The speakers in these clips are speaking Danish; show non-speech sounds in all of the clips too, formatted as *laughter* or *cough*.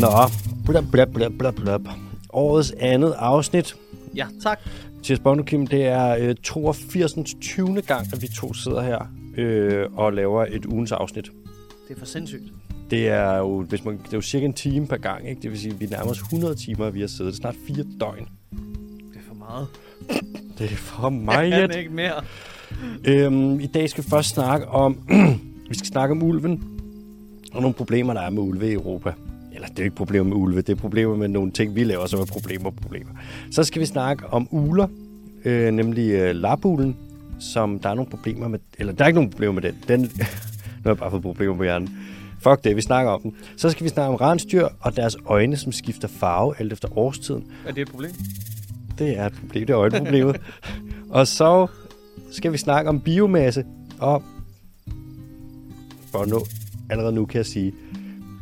Nå, blab, blab, blab, blab, blab. Årets andet afsnit. Ja, tak. Bono Kim, det er øh, 82. 20. gang, at vi to sidder her øh, og laver et ugens afsnit. Det er for sindssygt. Det er jo, hvis man, det er jo cirka en time per gang, ikke? Det vil sige, at vi nærmer os 100 timer, vi har siddet. Det er snart fire døgn. Det er for meget. Det er for Jeg mig. kan ikke mere. Øhm, I dag skal vi først snakke om, *clears throat* vi skal snakke om ulven, og nogle problemer, der er med ulve i Europa. Eller det er ikke problemer med ulve, det er problemer med nogle ting, vi laver, som er problemer og problemer. Så skal vi snakke om uler, øh, nemlig øh, labulen, som der er nogle problemer med, eller der er ikke nogen problemer med den. den *laughs* nu har jeg bare fået problemer på hjernen. Fuck det, vi snakker om den. Så skal vi snakke om rensdyr og deres øjne, som skifter farve alt efter årstiden. Er det et problem? Det er et problem, det er øjenproblemet. *laughs* og så skal vi snakke om biomasse, og for nu, allerede nu kan jeg sige,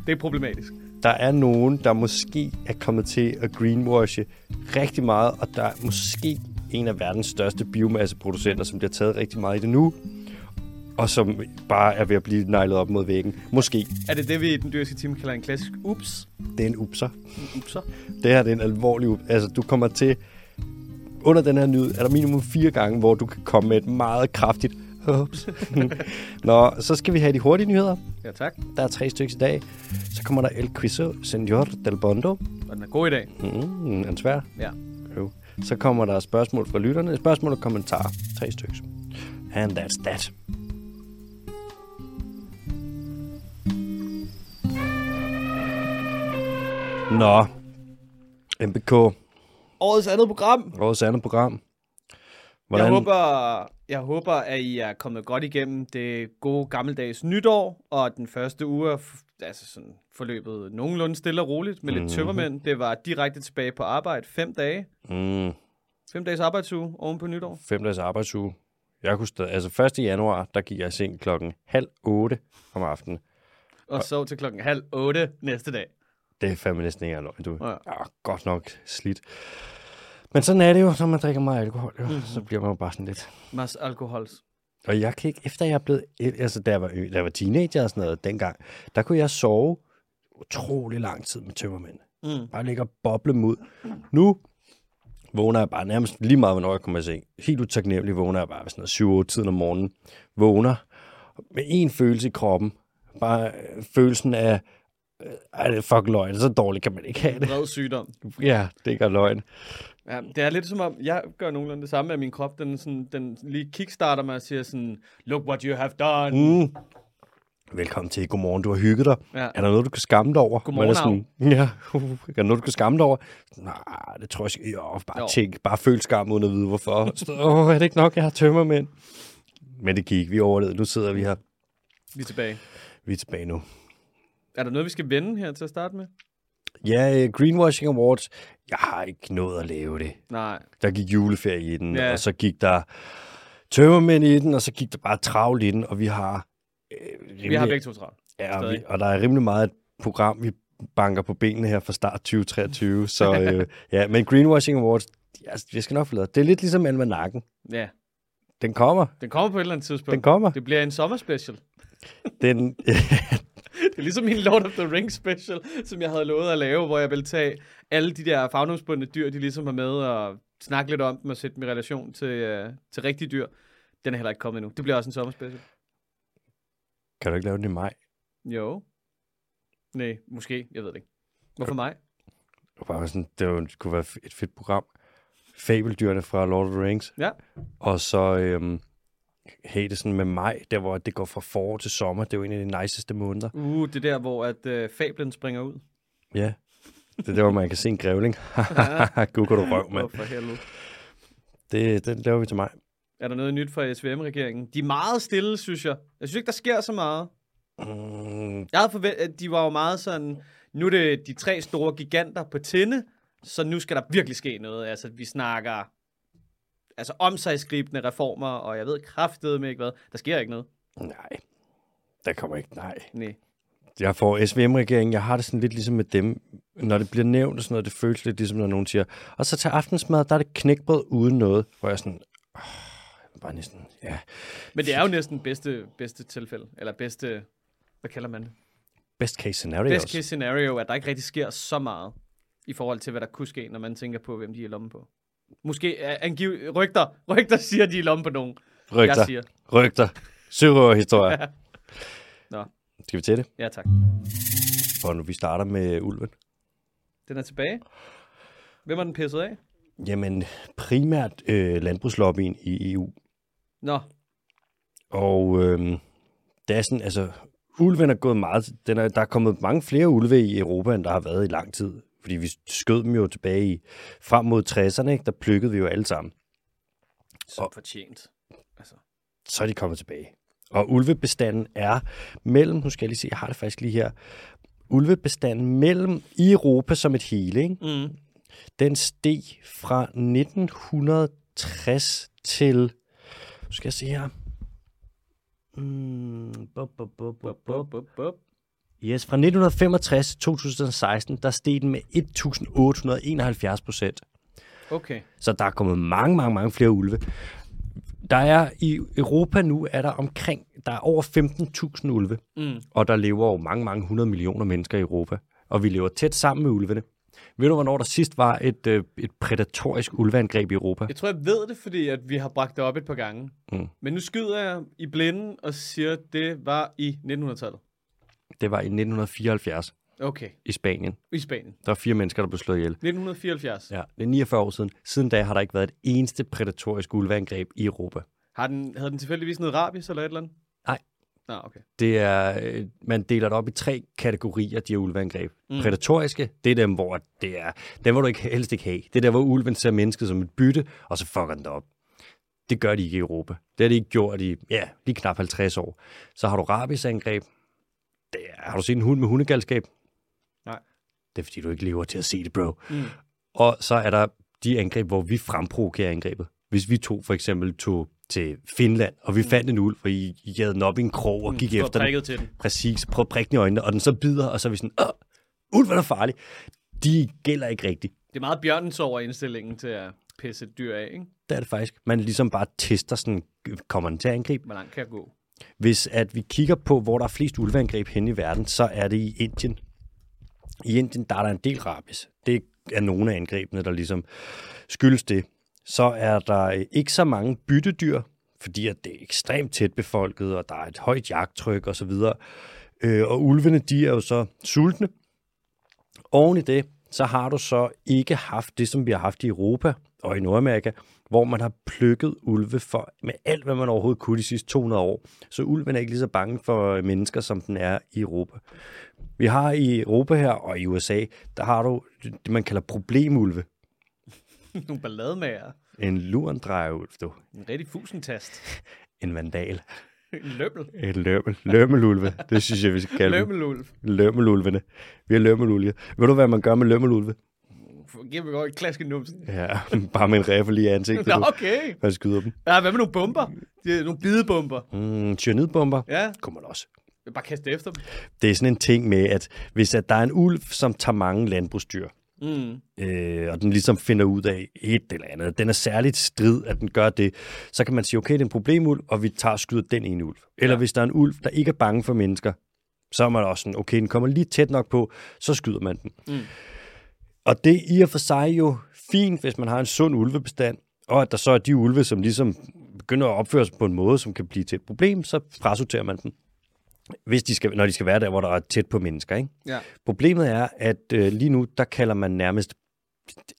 Det er problematisk. Der er nogen, der måske er kommet til at greenwashe rigtig meget, og der er måske en af verdens største biomasseproducenter, som bliver taget rigtig meget i det nu, og som bare er ved at blive neglet op mod væggen. Måske. Er det det, vi i den dyrske time kalder en klassisk ups? Det er en upser. En upser? Det her det er en alvorlig... up- Altså, du kommer til... Under den her nyhed er der minimum fire gange, hvor du kan komme med et meget kraftigt... Ups. *laughs* Nå, så skal vi have de hurtige nyheder. Ja, tak. Der er tre stykker i dag. Så kommer der El Quiso Senor del Bondo. Og den er god i dag. Mm, en svær. Ja. Jo. Så kommer der spørgsmål fra lytterne. Spørgsmål og kommentarer. Tre stykker. And that's that. Nå. MBK. Årets andet program. Vores andet program. Jeg håber, jeg håber, at I er kommet godt igennem det gode gammeldags nytår, og den første uge er altså sådan forløbet nogenlunde stille og roligt med lidt Mhm. tømmermænd. Det var direkte tilbage på arbejde. Fem dage. Mm, Fem dages arbejdsuge oven på nytår. fem dages arbejdsuge. Jeg kunne stadig, altså 1. januar, der gik jeg i seng klokken halv otte om aftenen. Og så til klokken halv otte næste dag. Det er fandme næsten ikke løgn, du. Ja. Ja, godt nok slidt. Men sådan er det jo, når man drikker meget alkohol. Jo. Mm-hmm. Så bliver man jo bare sådan lidt... Mas alkohols. Og jeg kan ikke, efter jeg er blevet... Altså, da jeg var, da jeg var teenager og sådan noget dengang, der kunne jeg sove utrolig lang tid med tømmermænd. Mm. Bare ligge og boble ud. Nu vågner jeg bare nærmest lige meget, hvornår jeg kommer i seng. Helt utaknemmelig vågner jeg bare ved sådan noget 7-8 tiden om morgenen. Vågner med en følelse i kroppen. Bare øh, følelsen af, øh, ej, det er fucking løgn. Så dårligt kan man ikke have det. Bred sygdom. Ja, det er ikke løgn. Ja, det er lidt som om, jeg gør nogenlunde det samme med min krop. Den, sådan, den lige kickstarter mig og siger sådan, look what you have done. Mm. Velkommen til. Godmorgen. Du har hygget dig. Ja. Er der noget, du kan skamme dig over? Godmorgen, er sådan, *laughs* ja, er der noget, du kan skamme dig over? Nej, det tror jeg ikke. Jo, bare Jo. tænk. Bare føl skam, uden at vide, hvorfor. *laughs* Åh, er det ikke nok, jeg har tømmermænd? Men det gik. Vi overlevede. Nu sidder vi her. Vi er tilbage. Vi er tilbage nu. Er der noget, vi skal vende her til at starte med? Ja, øh, Greenwashing Awards. Jeg har ikke nået at lave det. Nej. Der gik juleferie i den, Ja. og så gik der tømmermænd i den, og så gik der bare travlt i den, og vi har... Øh, rimelig, Vi har begge to travlt. Ja, og, vi, og der er rimelig meget et program, vi banker på benene her fra start 2023. *laughs* Så øh, ja, men Greenwashing Awards, ja, vi skal nok få lavet. Det er lidt ligesom Almanakken. Ja, Den kommer. den kommer på et eller andet tidspunkt. Den kommer. Det bliver en sommerspecial. Den, *laughs* Det er ligesom min Lord of the Rings special, som jeg havde lovet at lave, hvor jeg ville tage alle de der fagnumsbundne dyr, de ligesom har med, og snakke lidt om dem og sætte dem i relation til, uh, til rigtige dyr. Den er heller ikke kommet endnu. Det bliver også en sommerspecial. kan du ikke lave den i maj? Jo. Nej, måske. Jeg ved det ikke. Hvorfor mig? Det, var bare sådan, det, var, det kunne være et fedt program. Fabeldyrene fra Lord of the Rings. Ja. Og så øhm, have det sådan med maj, der hvor det går fra forår til sommer. Det er jo en af de niceste måneder. Uh, det er der, hvor at, uh, fablen springer ud. Ja. Det er der, hvor man kan se en grævling. *laughs* Gud, du røv, mand. For helvede. Det, det laver vi til mig. Er der noget nyt fra SVM-regeringen? De er meget stille, synes jeg. Jeg synes ikke, der sker så meget. Mm, Jeg havde forventet, at de var jo meget sådan, nu er det de tre store giganter på tinde, så nu skal der virkelig ske noget. Altså, vi snakker altså omsagsgribende reformer, og jeg ved kraftedeme ikke hvad. Der sker ikke noget. nej, der kommer ikke, nej. Nej. Jeg får SVM-regeringen, jeg har det sådan lidt ligesom med dem. Når det bliver nævnt og sådan noget, det føles lidt ligesom, når nogen siger, og så til aftensmad, der er det knækbrød uden noget, hvor jeg sådan, åh, bare næsten, ja. Men det er jo næsten bedste, bedste tilfælde, eller bedste, hvad kalder man det? best case scenario Best case scenario at der ikke rigtig sker så meget i forhold til, hvad der kunne ske, når man tænker på, hvem de er i lommen på. Måske angiv, rygter, rygter *laughs* siger, de er i lommen på nogen. Jeg Rygter, siger, rygter, sørøverhistorier. *laughs* Nå. Skal vi til det? ja tak. For nu vi starter med ulven. Den er tilbage. Hvem har den pisset af? Jamen, primært øh, landbrugslobbyen i EU. Nå, Og øh, det er sådan, altså, ulven er gået meget, den er, der er kommet mange flere ulve i Europa, end der har været i lang tid. Fordi vi skød dem jo tilbage i, frem mod 60'erne, ikke? der plukkede vi jo alle sammen. som fortjent. Altså, Så er de kommet tilbage. Og ulvebestanden er mellem, nu skal jeg lige se, jeg har det faktisk lige her, ulvebestanden mellem i Europa som et hele, ikke? mm. den steg fra 1960 til, nu skal jeg se her, mm, bup, bup, bup, bup, bup. Bup, bup. Yes, fra 1965 til 2016, der steg den med 1871 procent. Okay. Så der er kommet mange, mange, mange flere ulve. Der er i Europa nu, er der omkring, der er over 15.000 ulve, Mm. og der lever jo mange, mange hundrede millioner mennesker i Europa. Og vi lever tæt sammen med ulvene. Ved du, hvornår der sidst var et, øh, et prædatorisk ulveangreb i Europa? Jeg tror, jeg ved det, fordi at vi har bragt det op et par gange. Mm. Men nu skyder jeg i blinden og siger, at det var i 1900-tallet. Det var i 1974 Okay, i Spanien. i Spanien. Der var fire mennesker, der blev slået ihjel. 1974. Ja, det er 49 år siden. Siden da har der ikke været et eneste prædatorisk ulveangreb i Europa. Har den, havde den tilfældigvis noget rabies eller et eller andet? Nej. Nå, okay. Det er, øh, man deler det op i tre kategorier, de her ulveangreb. Mm. Mm. Prædatoriske, det er dem, hvor det er, dem, hvor du ikke, helst ikke have. Det er der, hvor ulven ser mennesket som et bytte, og så fucker den det op. Det gør de ikke i Europa. Det har de ikke gjort i, ja, lige knap 50 år. Så har du rabiesangreb. Det er, har du set en hund med hundegalskab? Nej. Det er, fordi du ikke lever til at se det, bro. Mm. Og så er der de angreb, hvor vi fremprovokerer angrebet. Hvis vi to for eksempel tog til Finland, og vi fandt en ulv, og I, I jagede den op i en krog og gik Stod efter den. til den. Præcis, prøv at prikke den i øjnene, og den så bider, og så er vi sådan, Åh, ulven er farlig. De gælder ikke rigtigt. Det er meget bjørnens over indstillingen til at pisse et dyr af, ikke? Det er det faktisk. Man ligesom bare tester sådan, kommer den til at angribe? Hvor langt kan jeg gå? Hvis at vi kigger på, hvor der er flest ulveangreb hen i verden, så er det i Indien. I Indien, der er der en del rabis. Det er nogle af angrebene, der ligesom skyldes det. Så er der øh, ikke så mange byttedyr, fordi at det er ekstremt tæt befolket, og der er et højt jagttryk osv. Øh, og ulvene, de er jo så sultne. Oven i det, så har du så ikke haft det, som vi har haft i Europa og i Nordamerika, hvor man har plukket ulve for med alt, hvad man overhovedet kunne de sidste 200 år. Så ulven er ikke lige så bange for mennesker, som den er i Europa. Vi har i Europa her og i USA, der har du det, man kalder problemulve. *laughs* Nogle ballademager. En lurendrejeulv, du. En rigtig fusentast. *laughs* En vandal. En lømmel. En lømmel. Lømmelulve. Det synes jeg, vi skal kalde dem. Lømmelulv. Lømmelulvene. Vi har lømmelulve. Ved du, hvad man gør med lømmelulve? Giv mig et klask i numsen. Ja, *laughs* bare med en riffel i ansigtet. Nå, du. okay. Man skyder dem. Ja, hvad med nogle bomber? De er nogle bidebomber. Mm, cyanidbomber. Ja, Kunne man også. bare kaste efter dem. Det er sådan en ting med, at hvis at der er en ulv, som tager mange landbrugsdyr, Mm. øh, og den ligesom finder ud af et eller andet, den er særligt strid, at den gør det, så kan man sige, okay, det er en problemulv, og vi tager og skyder den ene ulv. Eller ja. hvis der er en ulv, der ikke er bange for mennesker, så er man også sådan, okay, den kommer lige tæt nok på, så skyder man den. Mm. Og det er i og for sig jo fint, hvis man har en sund ulvebestand, og at der så er de ulve, som ligesom begynder at opføre sig på en måde, som kan blive til et problem, så frasorterer man dem. Hvis de skal, når de skal være der, hvor der er tæt på mennesker. Ikke? Ja. Problemet er, at øh, lige nu, der kalder man nærmest,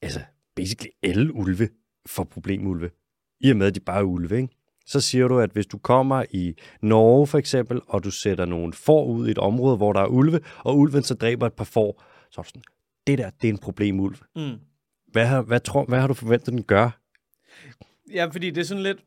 altså basically alle ulve for problemulve. I og med, at de bare er ulve, ikke? Så siger du, at hvis du kommer i Norge for eksempel, og du sætter nogle får ud i et område, hvor der er ulve, og ulven så dræber et par får, så er du sådan, det der, det er en problemulv. Mm. Hvad har, hvad, tror, hvad har du forventet, den gør? Ja, fordi det er sådan lidt...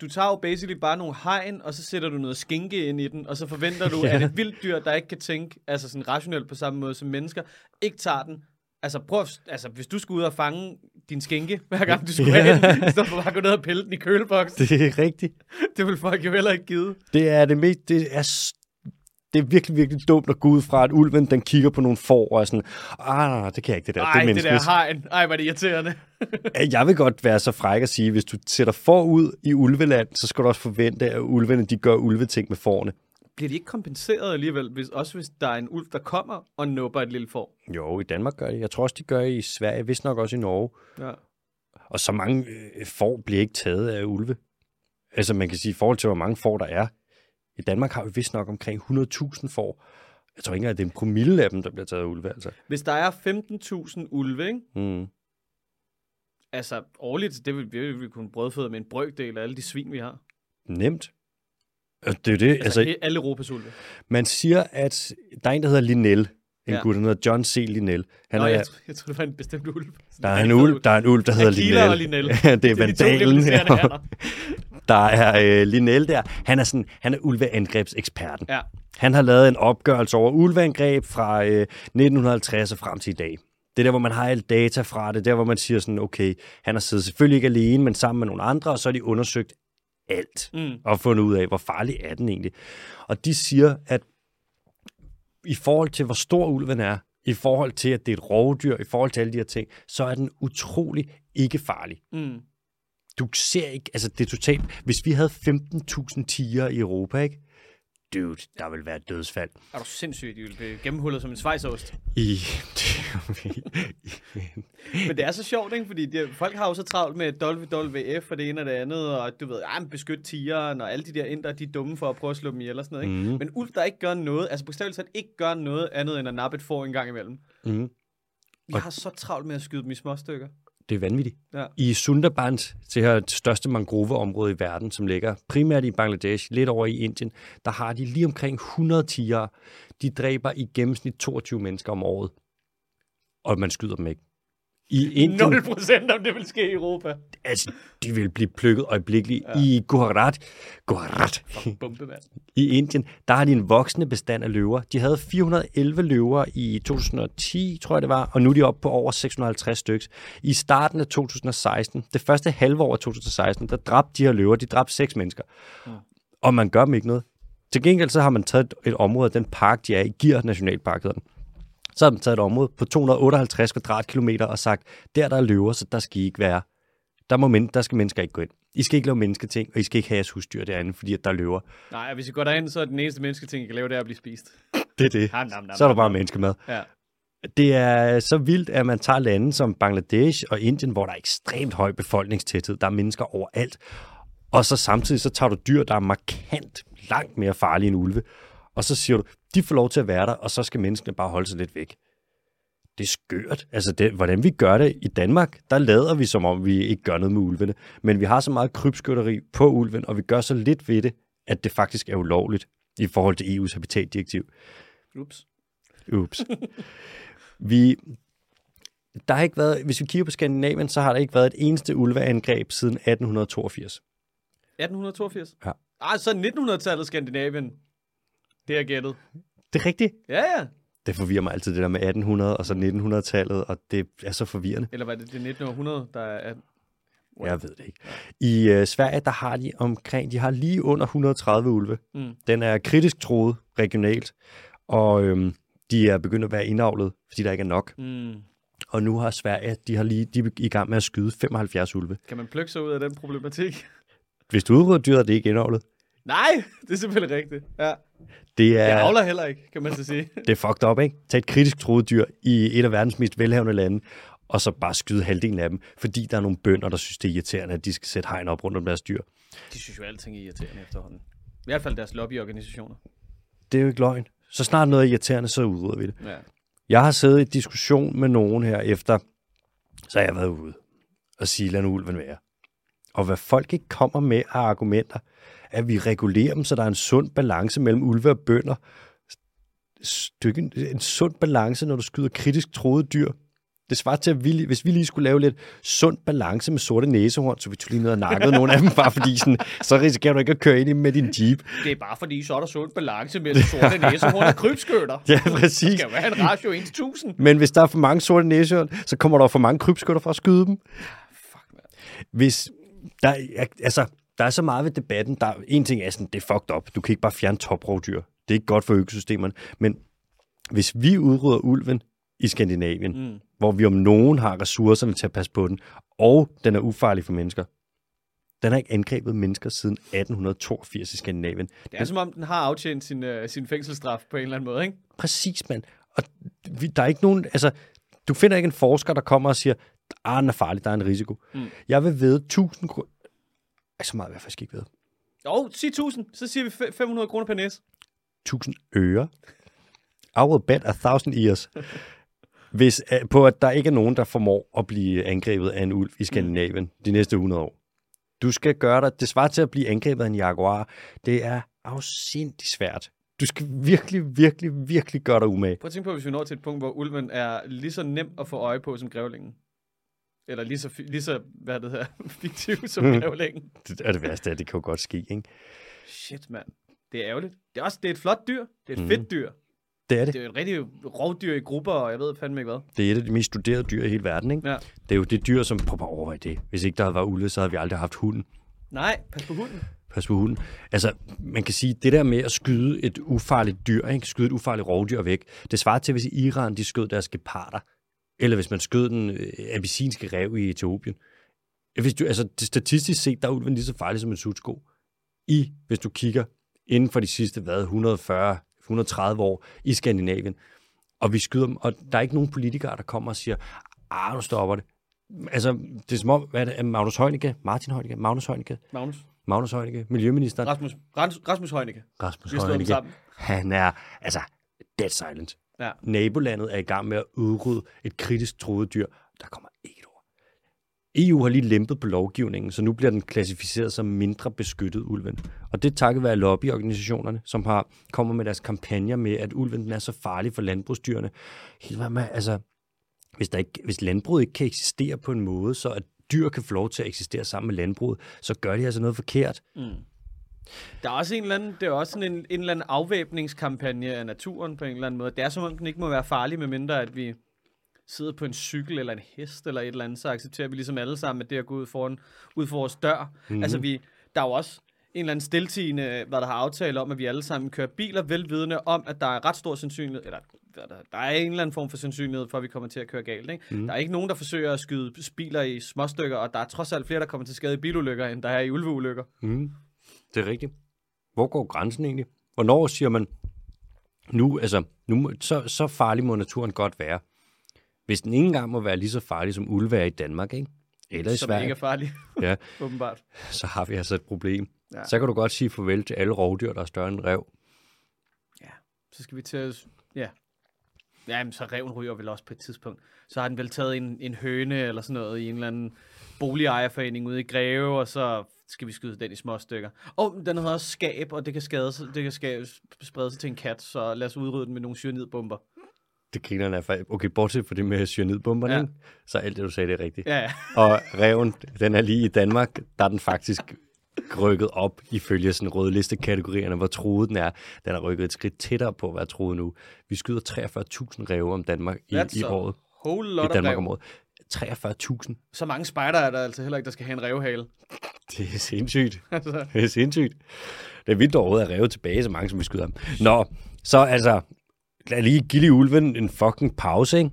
Du tager jo basically bare nogle hegn, og så sætter du noget skinke ind i den, og så forventer du, *laughs* Ja. at et vildt dyr, der ikke kan tænke altså sådan rationelt på samme måde som mennesker, ikke tager den. Altså, prøv, altså, hvis du skulle ud og fange din skinke, *laughs* hver gang du skulle Ja. have den, i stedet for bare at gå ned og pille den i køleboksen, *laughs* Det er rigtigt. det vil folk jo heller ikke give. Det er det mest, det er, det er virkelig, virkelig dumt at gå ud fra, at ulven, den kigger på nogle får og er sådan, ah, nej, nej, det kan jeg ikke, det der. Ej, det det der hegn. Ej, er det irriterende. *laughs* Jeg vil godt være så fræk at sige, hvis du sætter får ud i ulveland, så skal du også forvente, at ulvene de gør ulveting med fårene. bliver de ikke kompenseret alligevel, hvis, også hvis der er en ulv, der kommer og nupper et lille får? Jo, i Danmark gør det. Jeg tror også, de gør det i Sverige, hvis nok også i Norge. Ja. Og så mange øh, får bliver ikke taget af ulve. Altså man kan sige, i forhold til, hvor mange får der er. I Danmark har vi vist nok omkring 100.000 får. Jeg tror ikke engang, at det er en promille af dem, der bliver taget af ulve. Altså. Hvis der er 15.000 ulve, ikke? Mm. altså årligt, det vil vi, vi kunne brødføde med en brøkdel af alle de svin, vi har. Nemt. Det er det. Altså, altså alle Europas ulve. man siger, at der er en, der hedder Linnell. En Ja. gut, der hedder John C. Linnell. Han Nå, er, jeg, tro, jeg tror, det var en bestemt ulv. der, er en ulv, der er en ulv, der hedder Aquila og Linnell. *laughs* Linnell. det er de to vandalen. hanner. *laughs* der er øh, Linnell der. Han er, sådan, han er ulveangrebseksperten. Ja. Han har lavet en opgørelse over ulveangreb fra øh, 1950 og frem til i dag. Det er der, hvor man har alt data fra det. Der, hvor man siger sådan, okay, han har siddet selvfølgelig ikke alene, men sammen med nogle andre, og så har de undersøgt alt Mm. og fundet ud af, hvor farlig er den egentlig. Og de siger, at i forhold til, hvor stor ulven er, i forhold til, at det er et rovdyr, i forhold til alle de her ting, så er den utrolig ikke farlig. Mm. Du ser ikke, altså det er totalt, hvis vi havde 15.000 tiger i Europa, ikke? Dude, der vil være et dødsfald. Er du sindssygt, de vil blive gennemhullet som en svejsost. I, *laughs* Men det er så sjovt, ikke? Fordi det, folk har jo så travlt med WWF og det ene og det andet, og du ved, ah, beskyt tigeren, og alle de der indre, de er dumme for at prøve at slå dem ihjel og sådan noget, ikke? Mhm. Men ulv, der ikke gør noget, altså bogstaveligt talt ikke gør noget andet end at nappe et får en gang imellem. mm, Jeg har så travlt med at skyde dem i små stykker. Det er vanvittigt. Ja. I Sundarbans, det her største mangroveområde i verden, som ligger primært i Bangladesh, lidt over i Indien, der har de lige omkring 100 tiger. De dræber i gennemsnit 22 mennesker om året. Og man skyder dem ikke. I Indien, 0 procent om det vil ske i Europa. altså, de vil blive plukket øjeblikkeligt. Ja. I Gujarat, Gujarat, i Indien, der har de en voksende bestand af løver. De havde 411 løver i 2010, tror jeg det var, og nu er de oppe på over 650 stykker. I starten af 2016, det første halve år af 2016, der dræbte de her løver, de dræbte seks mennesker. Ja. Og man gør dem ikke noget. Til gengæld så har man taget et- et område den park, de er i, Gir Nationalpark hedder den. Så har man taget et område på 258 kvadratkilometer og sagt, der der er løver, så der skal I ikke være. Der, må men, der skal mennesker ikke gå ind. I skal ikke lave mennesketing, og I skal ikke have jeres husdyr derinde, fordi at der er løver. Nej, og hvis I går derind, så er den eneste mennesketing, I kan lave, det er at blive spist. *laughs* Det er det. Ham, nam, nam, Så er der bare menneskemad. Ja. Det er så vildt, at man tager lande som Bangladesh og Indien, hvor der er ekstremt høj befolkningstæthed. Der er mennesker overalt. Og så samtidig så tager du dyr, der er markant langt mere farlige end ulve. Og så siger du, de får lov til at være der, og så skal menneskene bare holde sig lidt væk. Det er skørt. Altså, det, hvordan vi gør det i Danmark, der lader vi som om, vi ikke gør noget med ulvene. Men vi har så meget krybskytteri på ulven, og vi gør så lidt ved det, at det faktisk er ulovligt i forhold til EU's habitatdirektiv. Ups. Ups. *laughs* vi, der har ikke været, hvis vi kigger på Skandinavien, så har der ikke været et eneste ulveangreb siden 1882. 1882? Ja. Ah, så 1900-tallet Skandinavien. Det er gættet. Det er rigtigt. Ja, ja. Det forvirrer mig altid, det der med 1800 og så 1900-tallet, og det er så forvirrende. Eller var det det 1900, der er... Jeg ved det ikke. I øh, Sverige, der har de omkring, de har lige under 130 ulve. Mm. Den er kritisk troet regionalt, og øhm, de er begyndt at være indavlet, fordi der ikke er nok. Mm. Og nu har Sverige, de har lige de er i gang med at skyde 75 ulve. Kan man plukke sig ud af den problematik? Hvis du udrydder dyret, er det ikke indavlet. Nej, *laughs* det er selvfølgelig rigtigt. Ja. Det er, Jeg avler heller ikke, kan man så sige. *laughs* det er fucked up, ikke? Tag et kritisk troet dyr i et af verdens mest velhavende lande, og så bare skyde halvdelen af dem, fordi der er nogle bønder, der synes, det er irriterende, at de skal sætte hegn op rundt om deres dyr. De synes jo, alting er irriterende efterhånden. I hvert fald deres lobbyorganisationer. Det er jo ikke løgn. Så snart noget er irriterende, så udrydder vi det. Ja. Jeg har siddet i diskussion med nogen her efter, så har jeg været ude og sige, lad nu ulven være. Og hvad folk ikke kommer med af argumenter, at vi regulerer dem, så der er en sund balance mellem ulve og bønder. Stykke, en sund balance, når du skyder kritisk troede dyr. Det svarer til, at vi, hvis vi lige skulle lave lidt sund balance med sorte næsehorn, så vi tog lige ned og nakkede nogle af dem, bare fordi sådan, så risikerer du ikke at køre ind i med din jeep. Det er bare fordi, så er der sund balance mellem sorte næsehorn og krybskytter. Ja, præcis. skal jo være en ratio 1 til 1000. Men hvis der er for mange sorte næsehorn, så kommer der for mange krybskytter for at skyde dem. Fuck, man. hvis der, er- altså, der er så meget ved debatten, der en ting er sådan, det er fucked up. Du kan ikke bare fjerne toprovdyr. Det er ikke godt for økosystemerne. Men hvis vi udrydder ulven i Skandinavien, Mm. hvor vi om nogen har ressourcerne til at passe på den, og den er ufarlig for mennesker, Den har ikke angrebet mennesker siden 1882 i Skandinavien. Det er som om, den har aftjent sin, uh, sin fængselsstraf på en eller anden måde, ikke? Præcis, mand. Og vi, der er ikke nogen... Altså, du finder ikke en forsker, der kommer og siger, ah, den er farlig, der er en risiko. Mm. Jeg vil ved 1000 kroner... Så meget vil jeg faktisk ikke ved. Jo, sig 1000, så siger vi fe- 500 kroner per næse. 1000 øre. I will bet a thousand years. Hvis, øh, på at der ikke er nogen, der formår at blive angrebet af en ulv i Skandinavien de næste 100 år. Du skal gøre dig, det svarer til at blive angrebet af en jaguar. Det er afsindig svært. Du skal virkelig, virkelig, virkelig gøre dig umage. Prøv at tænke på, hvis vi når til et punkt, hvor ulven er lige så nem at få øje på som grævlingen. Eller lige så, lige så hvad det hedder, *laughs* fiktiv som Mm. grævlingen. Det er det værste, at det kan jo godt ske, ikke? Shit, mand. Det er ærgerligt. Det er også det er et flot dyr. Det er et Mhm. fedt dyr. Det er det. Det er jo et rigtig rovdyr i grupper, og jeg ved fandme ikke hvad. Det er et af de mest studerede dyr i hele verden, ikke? Ja. Det er jo det dyr, som... Prøv at overveje det. Hvis ikke der havde været ulve, så havde vi aldrig haft hunden. Nej, pas på hunden. Pas på hunden. Altså, man kan sige, det der med at skyde et ufarligt dyr, ikke? skyde et ufarligt rovdyr væk, det svarer til, hvis i Iran de skød deres geparder, eller hvis man skød den øh, abyssinske rev i Etiopien. Hvis du, altså, det, statistisk set, der er ulven lige så farlig som en sutsko. I, hvis du kigger inden for de sidste, hvad, 140, 130 år i Skandinavien, og vi skyder dem, og der er ikke nogen politikere, der kommer og siger, ah, nu stopper det. Altså, det er som om, hvad er det, Magnus Heunicke, Martin Heunicke, Magnus Heunicke, Magnus. Magnus Heunicke, miljøministeren, Rasmus, Rasmus, Højnicke. Rasmus Heunicke, han er, altså, dead silent. Ja. Nabolandet er i gang med at udrydde et kritisk troet dyr. Der kommer ikke et ord. EU har lige lempet på lovgivningen, så nu bliver den klassificeret som mindre beskyttet ulven. Og det takket være lobbyorganisationerne, som har kommer med deres kampagner med, at ulven den er så farlig for landbrugsdyrene. Helt hvad med, altså, hvis, der ikke, hvis landbruget ikke kan eksistere på en måde, så at dyr kan få lov til at eksistere sammen med landbruget, så gør de altså noget forkert. Der er også en eller anden, det er også sådan en, en eller anden afvæbningskampagne af naturen på en eller anden måde. Det er som om, den ikke må være farlig, medmindre at vi sidder på en cykel eller en hest eller et eller andet, så accepterer vi ligesom alle sammen, at det at gå ud, foran, ud for vores dør. Mm-hmm. Altså vi, der er jo også en eller anden stiltigende, hvad der har aftale om, at vi alle sammen kører biler, velvidende om, at der er ret stor sandsynlighed, eller der, der er en eller anden form for sandsynlighed for, at vi kommer til at køre galt. Ikke? Mm. Der er ikke nogen, der forsøger at skyde biler i småstykker, og der er trods alt flere, der kommer til skade i bilulykker, end der er i ulveulykker. Mm. Det er rigtigt. Hvor går grænsen egentlig? Hvornår siger man, nu, altså, nu, så, så farlig må naturen godt være. Hvis den ikke engang må være lige så farlig som ulve er i Danmark, ikke? eller i som Sverige, ikke er farlig, ja, *laughs* åbenbart. så har vi altså et problem. Ja. Ja. Så kan du godt sige farvel til alle rovdyr, der er større end rev. Så skal vi til at... Ja. Jamen, så reven ryger vel også på et tidspunkt. Så har den vel taget en, en høne eller sådan noget i en eller anden boligejerforening ude i Greve, og så skal vi skyde den i små stykker. Og den hedder også skab, og det kan, skade, sig- det kan skade, sprede sig til en kat, så lad os udrydde den med nogle cyanidbomber. Det griner af. Okay, bortset fra det med cyanidbomberne, Ja. så alt det, du sagde, det er rigtigt. Ja, ja. Og reven, den er lige i Danmark, der er den faktisk rykket op ifølge sådan rødlistekategorierne, hvor truet den er. Den er rykket et skridt tættere på at være truet nu. Vi skyder 43.000 ræve om Danmark i, That's i året. Whole I lot of Danmark om året. 43.000. Så mange spejder er der altså heller ikke, der skal have en revhale. *laughs* Det er sindssygt. *laughs* Altså, Det er sindssygt. Det er vildt overhovedet at ræve tilbage, så mange som vi skyder ham. Nå, så altså, lad lige give ulven en fucking pause, ikke?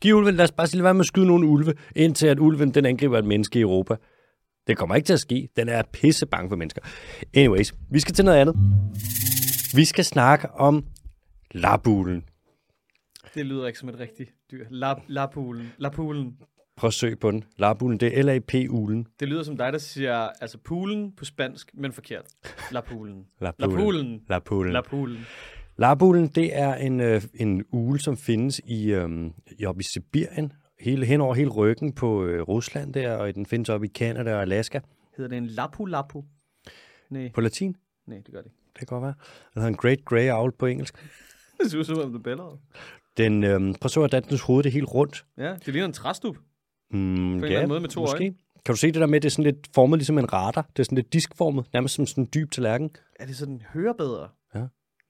Giv ulven, lad os bare sige, være med at skyde nogle ulve, indtil at ulven, den angriber et menneske i Europa. Det kommer ikke til at ske. Den er pisse bange for mennesker. Anyways, vi skal til noget andet. Vi skal snakke om labulen. det lyder ikke som et rigtigt dyr. Lap, lapulen. Lapulen. Prøv at søge på den. Labulen, det er L-A-P-ulen. Det lyder som dig, der siger altså poolen på spansk, men forkert. Lapulen. Lapulen. Lapulen. Lapulen. Lapulen. Det er en, øh, en ule, som findes i, øh, i i Sibirien, hele, hen over hele ryggen på øh, Rusland der, og den findes oppe i Canada og Alaska. Hedder det en lapu-lapu? Nej, På latin, nej, det gør det ikke. det kan godt være. Den hedder en Great Grey Owl på engelsk. *laughs* Det ser ud som om det er bedre. Den, øh, prøv at se, hvordan dens hoved det er helt rundt. Ja, det ligner en træstup. Mm, eller anden måde med to måske. øjne. Kan du se det der med, det er sådan lidt formet ligesom en radar? Det er sådan lidt diskformet, nærmest som sådan en dyb tallerken. Er det sådan, hører bedre? Ja.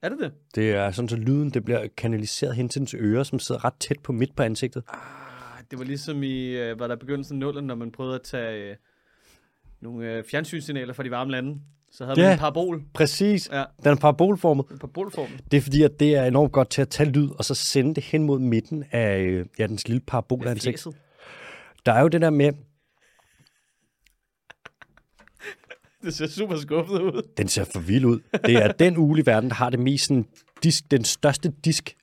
Er det det? Det er sådan, så lyden det bliver kanaliseret hen til dens ører, som sidder ret tæt på midt på ansigtet. Ah, det var ligesom i, øh, var der begyndelsen af nullen, når man prøvede at tage øh, nogle øh, fjernsynssignaler fra de varme lande. Så havde Ja. man en parabol. Præcis. Ja, Den er parabolformet. en parabolform. Det er fordi, at det er enormt godt til at tage lyd, og så sende det hen mod midten af ja, dens lille parabolansigt. Der er jo det der med, *laughs* Det ser super skuffet ud. Den ser for vild ud. Det er den ugle i verden, der har det mest sådan, disk, den største disk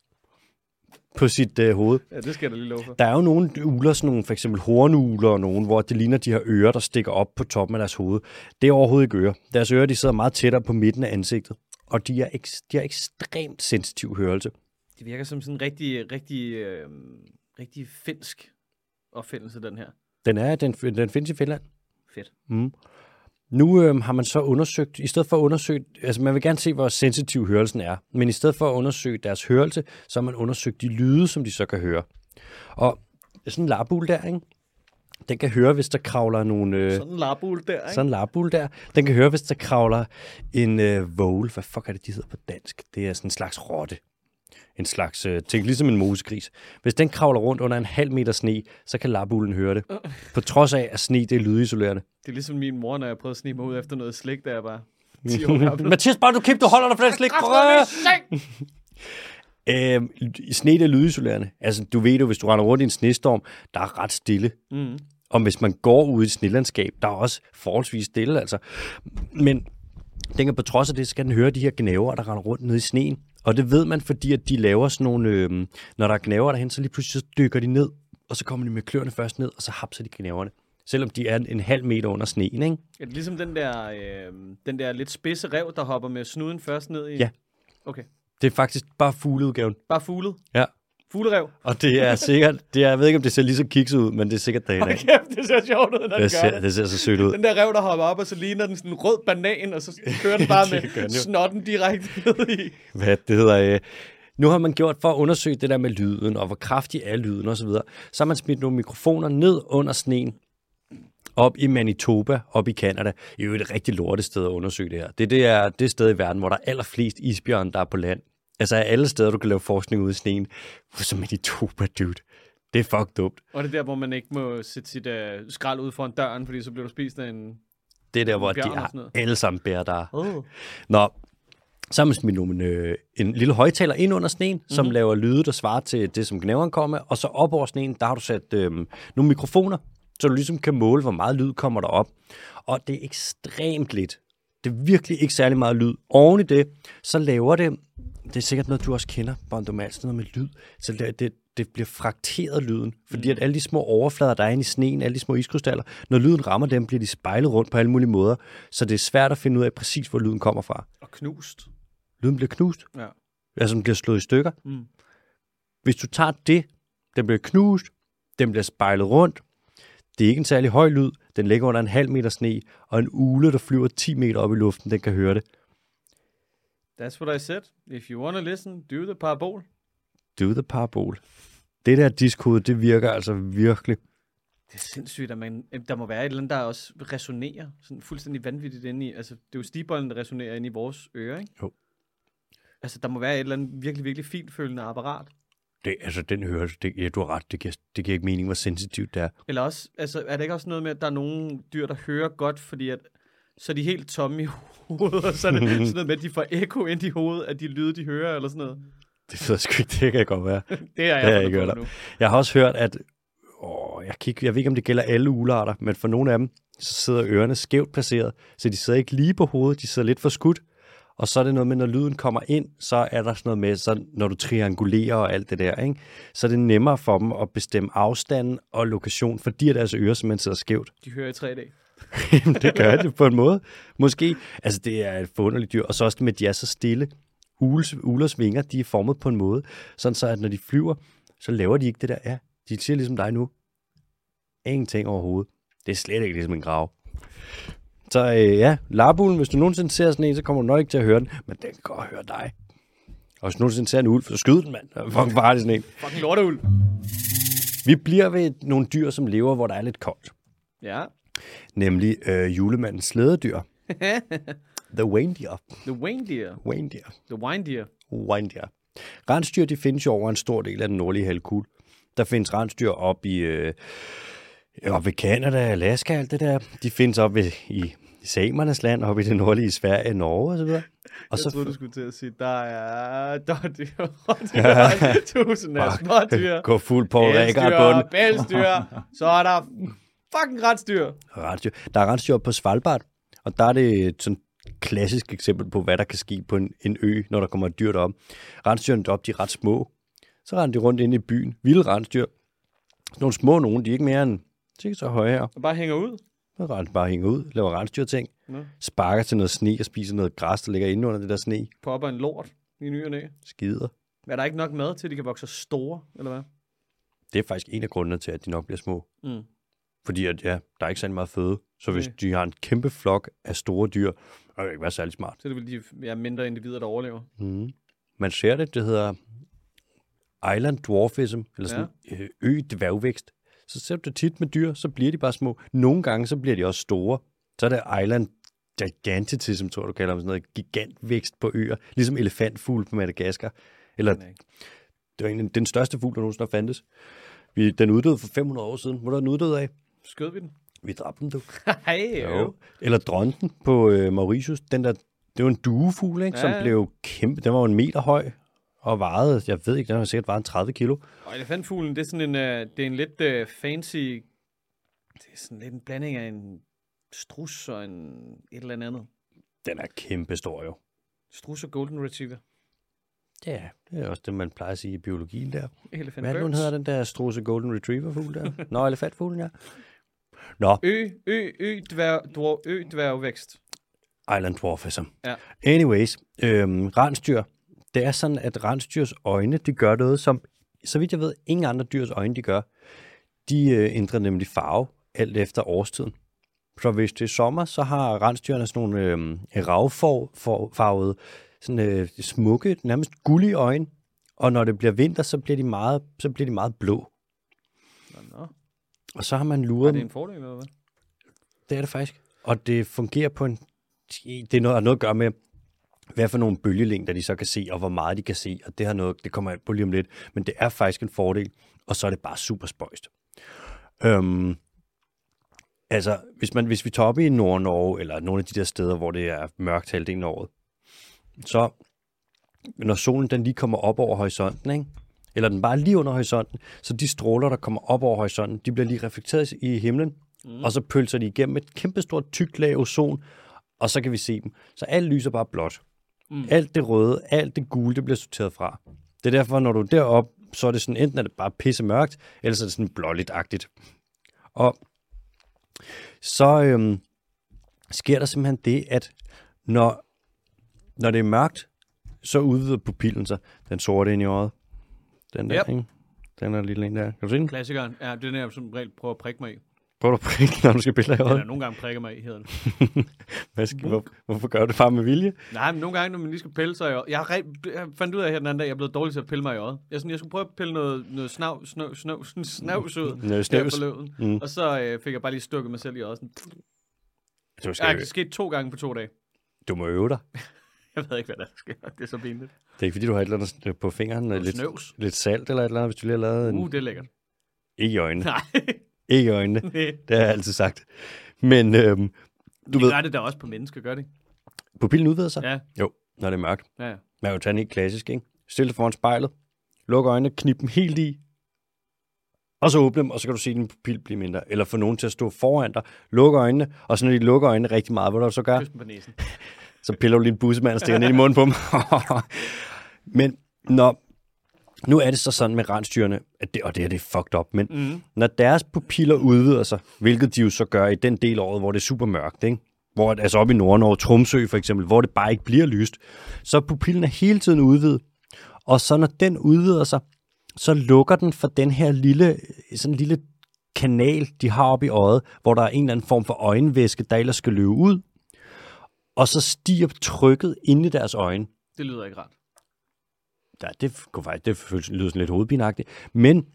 på sit øh, hoved. Ja, det skal jeg da lige love for. Der er jo nogle ugler, sådan nogle for eksempel hornugler og nogen, hvor det ligner de her ører, der stikker op på toppen af deres hoved. Det er overhovedet ikke ører. Deres ører, de sidder meget tættere på midten af ansigtet. Og de, er de har ekstremt sensitiv hørelse. Det virker som sådan en rigtig, rigtig, øh, rigtig finsk opfindelse, den her. Den, er, den, den findes i Finland. Fedt. Mm. Nu øh, har man så undersøgt, i stedet for at undersøge, altså man vil gerne se, hvor sensitiv hørelsen er, men i stedet for at undersøge deres hørelse, så har man undersøgt de lyde, som de så kan høre. Og sådan en larbul der, ikke? den kan høre, hvis der kravler nogle... Øh, Sådan en larbul der, ikke? sådan en larbul der. Den kan høre, hvis der kravler en øh, vål. Hvad fuck er det, de hedder på dansk? Det er sådan en slags rotte. En slags, øh, tænk ligesom en mosegris. Hvis den kravler rundt under en halv meter sne, så kan larbullen høre det. *laughs* På trods af, at sne det er lydisolerende. Det er ligesom min mor, når jeg prøvede at snige mig ud efter noget slik, der jeg bare *laughs* 10 år gammel. Mathias, bare du kæmpe, du holder dig for den slik. *laughs* Øh, sne det er lydisolerende. Altså, du ved jo, hvis du render rundt i en snestorm, der er ret stille. Mm. Og hvis man går ud i et snelandskab, der er også forholdsvis stille, altså. Men den kan på trods af det, så skal den høre de her gnaver, der render rundt nede i sneen. Og det ved man, fordi at de laver sådan nogle, øh, når der er gnaver derhen, så lige pludselig så dykker de ned, og så kommer de med kløerne først ned, og så hapser de gnaverne. Selvom de er en halv meter under sneen, ikke? Er det ligesom den der, øh, den der lidt spidse rev, der hopper med snuden først ned i? Ja. Okay. Det er faktisk bare fugleudgaven. Bare fuglet. Ja. Fuglerev. Og det er sikkert, det er, jeg ved ikke, om det ser lige så kikset ud, men det er sikkert dagen Hold af. kæft, det ser sjovt ud, når Det gør ser, det. det ser så sødt ud. Den der rev, der hopper op, og så ligner den sådan en rød banan, og så kører den bare *laughs* Det med snotten direkte ned i. hvad det hedder. Øh. Nu har man gjort for at undersøge det der med lyden, og hvor kraftig er lyden osv. Så, videre. så har man smidt nogle mikrofoner ned under sneen, op i Manitoba, op i Canada. Det er jo et rigtig lortet sted at undersøge det her. Det, det er det sted i verden, hvor der er allerflest isbjørn, der er på land. Altså af alle steder, du kan lave forskning ude i sneen. Så Manitoba, dude. Det er fucked dumt. Og det er der, hvor man ikke må sætte sit øh, skrald ud foran døren, fordi så bliver du spist af en... Det er der, hvor de er noget. alle sammen bærer der. Oh. Nå, så har man smidt nogle, øh, en lille højtaler ind under sneen, mm-hmm. som laver lyde, der svarer til det, som gnaveren kommer med. Og så op over sneen, der har du sat øh, nogle mikrofoner, så du ligesom kan måle, hvor meget lyd kommer der op. Og det er ekstremt lidt. Det er virkelig ikke særlig meget lyd. Oven i det, så laver det, det er sikkert noget, du også kender, Bondomal, sådan noget med lyd. Så det, det, det bliver frakteret lyden, fordi at alle de små overflader, der er inde i sneen, alle de små iskrystaller, når lyden rammer dem, bliver de spejlet rundt på alle mulige måder, så det er svært at finde ud af præcis, hvor lyden kommer fra. Og knust. Lyden bliver knust, Ja. altså den bliver slået i stykker. Mm. Hvis du tager det, den bliver knust, den bliver spejlet rundt, det er ikke en særlig høj lyd, den ligger under en halv meter sne, og en ule, der flyver 10 meter op i luften, den kan høre det. That's what I said. If you wanna listen, do the parabol. Do the parabol. Det der diskode, det virker altså virkelig. Det er sindssygt, at man, der må være et eller andet, der også resonerer sådan fuldstændig vanvittigt inde i. Altså, det er jo stibolden, der resonerer inde i vores ører, ikke? Jo. Altså, der må være et eller andet virkelig, virkelig finfølende apparat. Det, altså, den hørelse, det, ja, du har ret, det giver, det giver ikke mening, hvor sensitivt det er. Eller også, altså, er det ikke også noget med, at der er nogle dyr, der hører godt, fordi at, så er de helt tomme i *laughs* hovedet, og så er det sådan noget med, at de får ekko ind i hovedet af de lyde, de hører, eller sådan noget. Det ved jeg sgu ikke, det kan godt være. *laughs* Det er jeg har jeg ikke hørt nu. Jeg har også hørt, at åh, jeg, ikke, jeg ved ikke, om det gælder alle ularter, men for nogle af dem, så sidder ørerne skævt placeret, så de sidder ikke lige på hovedet, de sidder lidt for skudt. Og så er det noget med, når lyden kommer ind, så er der sådan noget med, så når du triangulerer og alt det der, ikke? så er det nemmere for dem at bestemme afstanden og lokation, fordi deres ører simpelthen sidder skævt. De hører i 3D. *laughs* Det gør det på en måde. Måske. Altså, det er et forunderligt dyr. Og så også det med, at de er så stille. Ules, ulers vinger, de er formet på en måde, sådan så, at når de flyver, så laver de ikke det der. Ja, de siger ligesom dig nu. Ingenting overhovedet. Det er slet ikke ligesom en grav. Så øh, ja, larbulen, hvis du nogensinde ser sådan en, så kommer du nok ikke til at høre den, men den kan godt høre dig. Og hvis du nogensinde ser en ulv, så skyd den, mand. *laughs* Det fucking farlig sådan en. Fucking lorteulv. Vi bliver ved nogle dyr, som lever, hvor der er lidt koldt. Ja. Nemlig øh, julemandens slædedyr. *laughs* The reindeer. The reindeer. Reindeer. The windeer. Reindeer. Rensdyr, de findes jo over en stor del af den nordlige halvkugle. Der findes rensdyr op i, øh, op ved Canada, Alaska, alt det der. De findes op ved, i samernes land, op i det nordlige Sverige, Norge osv. Og Jeg så troede, du skulle til at sige, der er dårdyr, *laughs* tusind af smådyr, gå fuld på rækker den. pelsdyr, pelsdyr, så er der fucking rensdyr. Rensdyr. Der er rensdyr på Svalbard, Og der er det et sådan klassisk eksempel på, hvad der kan ske på en, en ø, når der kommer et dyr derop. Rensdyrene deroppe, de er ret små. Så render de rundt ind i byen. Vilde rensdyr. Sådan nogle små nogen, de er ikke mere end cirka så høje her. Og bare hænger ud. Så bare hænger ud, laver rensdyrting. Nå. Sparker til noget sne og spiser noget græs, der ligger inde under det der sne. Popper en lort i ny og næ. Skider. Er der ikke nok mad til, at de kan vokse store, eller hvad? Det er faktisk en af grundene til, at de nok bliver små. Mm. Fordi at, ja, der er ikke særlig meget føde. Så hvis Nej. de har en kæmpe flok af store dyr, så kan det ikke være særlig smart. Så det vel de ja, mindre individer, der overlever. Mm. Man ser det, det hedder island dwarfism, eller sådan ja. ø-dværgvækst. Så ser du det tit med dyr, så bliver de bare små. Nogle gange, så bliver de også store. Så er det island gigantism, tror du kalder dem, sådan noget gigantvækst på øer. Ligesom elefantfugl på Madagaskar. Eller, er det var egentlig den største fugl, der nogensinde fandtes. Vi, den uddøde for 500 år siden. Hvor er den uddøde af? Skød vi den? Vi dræbte den, du. *laughs* Hej, jo. Eller dronten på øh, Mauritius. Den der, det var en duefugl, ikke? Ja, som blev kæmpe. Den var jo en meter høj og vejede, jeg ved ikke, den har sikkert vejet en 30 kilo. Og elefantfuglen, det er sådan en, uh, det er en lidt uh, fancy, det er sådan lidt en blanding af en strus og en et eller andet. Den er kæmpe stor jo. Strus og golden retriever. Ja, det er også det, man plejer at sige i biologien der. Elephant Hvad er birds. hedder den der struse golden retriever fugl der? *laughs* Nå, elefantfuglen, ja. Nå, Ø, ø, ø, dværg, dvær, ø, dværgvækst. island dwarfism. Ja. Anyways, øhm, rensdyr. Det er sådan, at rensdyrs øjne, de gør noget, som, så vidt jeg ved, ingen andre dyrs øjne, de gør. De øh, ændrer nemlig farve, alt efter årstiden. Så hvis det er sommer, så har rensdyrene sådan nogle øh, ravfarvede, sådan øh, smukke, nærmest gullige øjne. Og når det bliver vinter, så bliver de meget, så bliver de meget blå. Og så har man Er luret det dem. en fordel, eller hvad? Det er det faktisk. Og det fungerer på en... Det er noget, har noget at gøre med, hvad for nogle bølgelængder de så kan se, og hvor meget de kan se. Og det, har noget, det kommer jeg på lige om lidt. Men det er faktisk en fordel, og så er det bare super spøjst. Øhm, altså, hvis, man, hvis vi tager op i Nord-Norge, eller nogle af de der steder, hvor det er mørkt halvdelen af året, så når solen den lige kommer op over horisonten, ikke? Eller den bare lige under horisonten, så de stråler, der kommer op over horisonten, de bliver lige reflekteret i himlen, mm. og så pølser de igennem et kæmpestort tykt lag ozon, og så kan vi se dem. Så alt lyser bare blåt. Mm. Alt det røde, alt det gule, det bliver sorteret fra. Det er derfor, når du er deroppe, så er det sådan, enten er det bare pisse mørkt, eller så er det sådan blåligt-agtigt. Og så øhm, sker der simpelthen det, at når, når det er mørkt, så udvider pupillen sig. Den sorte ind i øjet. Den der, Yep. ikke? Den er lille en der. Kan du se den? Klassikeren. Ja, det er den, jeg som regel prøver at prikke mig i. Prøv at prikke, når du skal pille af Eller øjet. nogle gange prikker mig i, hedder det. *laughs* Hvad skal, hvor, hvorfor gør du det bare med vilje? Nej, men nogle gange, når man lige skal pille sig i øjet. Jeg, re- jeg fandt ud af her den anden dag, jeg er blevet dårlig til at pille mig i øjet. Jeg, sådan, jeg skulle prøve at pille noget, noget snav, snav, snav, snavs ud. Noget forleden. Mm. Og så øh, fik jeg bare lige stukket mig selv i øjet. Sådan. Du, Ja, skal, det skete to gange på to dage. du må øve dig. *laughs* *laughs* Jeg ved ikke, hvad der sker. Det er så pinligt. Det er ikke fordi, du har et eller andet på fingeren. Noget Lidt, snøvs. lidt salt eller et eller andet, hvis du lige har lavet en... Uh, det er lækkert. Ikke i øjnene. Nej, *laughs* Ikke i øjnene. *laughs* det Det har jeg altid sagt. Men øhm, du ved, gør det da også på mennesker, gør det? pupillen udvider sig. Ja, Jo, når det er mørkt. ja, ja. Man kan jo tage helt klassisk, ikke? Stil dig foran spejlet. Luk øjnene, knip dem helt i. Og så åbne dem, og så kan du se din pupil blive mindre. Eller få nogen til at stå foran dig. Luk øjnene, og så når de lukker øjnene rigtig meget, hvad du så gør? Kys på næsen. Så piller du lige en bussemand og stikker den ind i munden på dem. *laughs* men når, nu er det så sådan med rensdyrene, at det, og det her det er fucked up, men Mm. når deres pupiller udvider sig, hvilket de jo så gør i den del af året, hvor det er super mørkt, ikke? Hvor, altså op i Nordnorge, Tromsø for eksempel, hvor det bare ikke bliver lyst, så er pupillen er hele tiden udvidet. Og så når den udvider sig, så lukker den for den her lille, sådan lille kanal, de har oppe i øjet, hvor der er en eller anden form for øjenvæske, der ellers skal løbe ud. Og så stiger trykket inde i deres øjne. Det lyder ikke rart. Ja, det kunne faktisk, det føles, lyder sådan lidt hovedpinagtigt. Men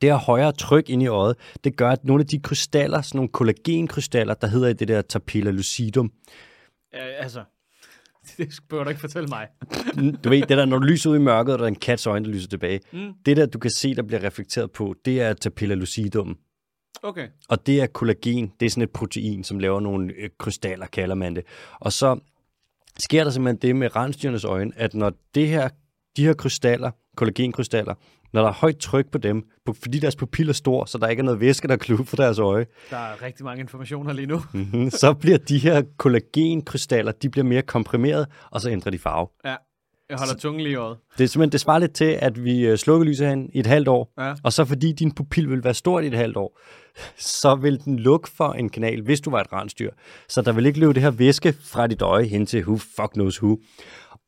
det her højere tryk ind i øjet, det gør, at nogle af de krystaller, sådan nogle kollagenkrystaller, der hedder i det der tapilla lucidum, Ja, altså, *laughs* det bør du ikke fortælle mig. du ved, det der, når du lyser ud i mørket, og der er en kats øjne, der lyser tilbage. Mm. Det der, du kan se, der bliver reflekteret på, det er tapilla lucidum. Okay. Og det er kollagen, det er sådan et protein, som laver nogle øh, krystaller, kalder man det. Og så sker der simpelthen det med rensdyrenes øjne, at når det her, de her krystaller, kollagenkrystaller, når der er højt tryk på dem, fordi deres pupil er stor, så der ikke er noget væske, der kluder for deres øje, Der er rigtig mange informationer lige nu. Mhm, så bliver de her kollagenkrystaller, de bliver mere komprimeret, og så ændrer de farve. Ja. Jeg holder tungen lige i øjet. Det er simpelthen, det svarer lidt til, at vi øh, slukker lyset hen i et halvt år, Ja. og så fordi din pupil vil være stort i et halvt år, så vil den lukke for en kanal, hvis du var et rensdyr. Så der vil ikke løbe det her væske fra dit øje hen til who fuck knows who.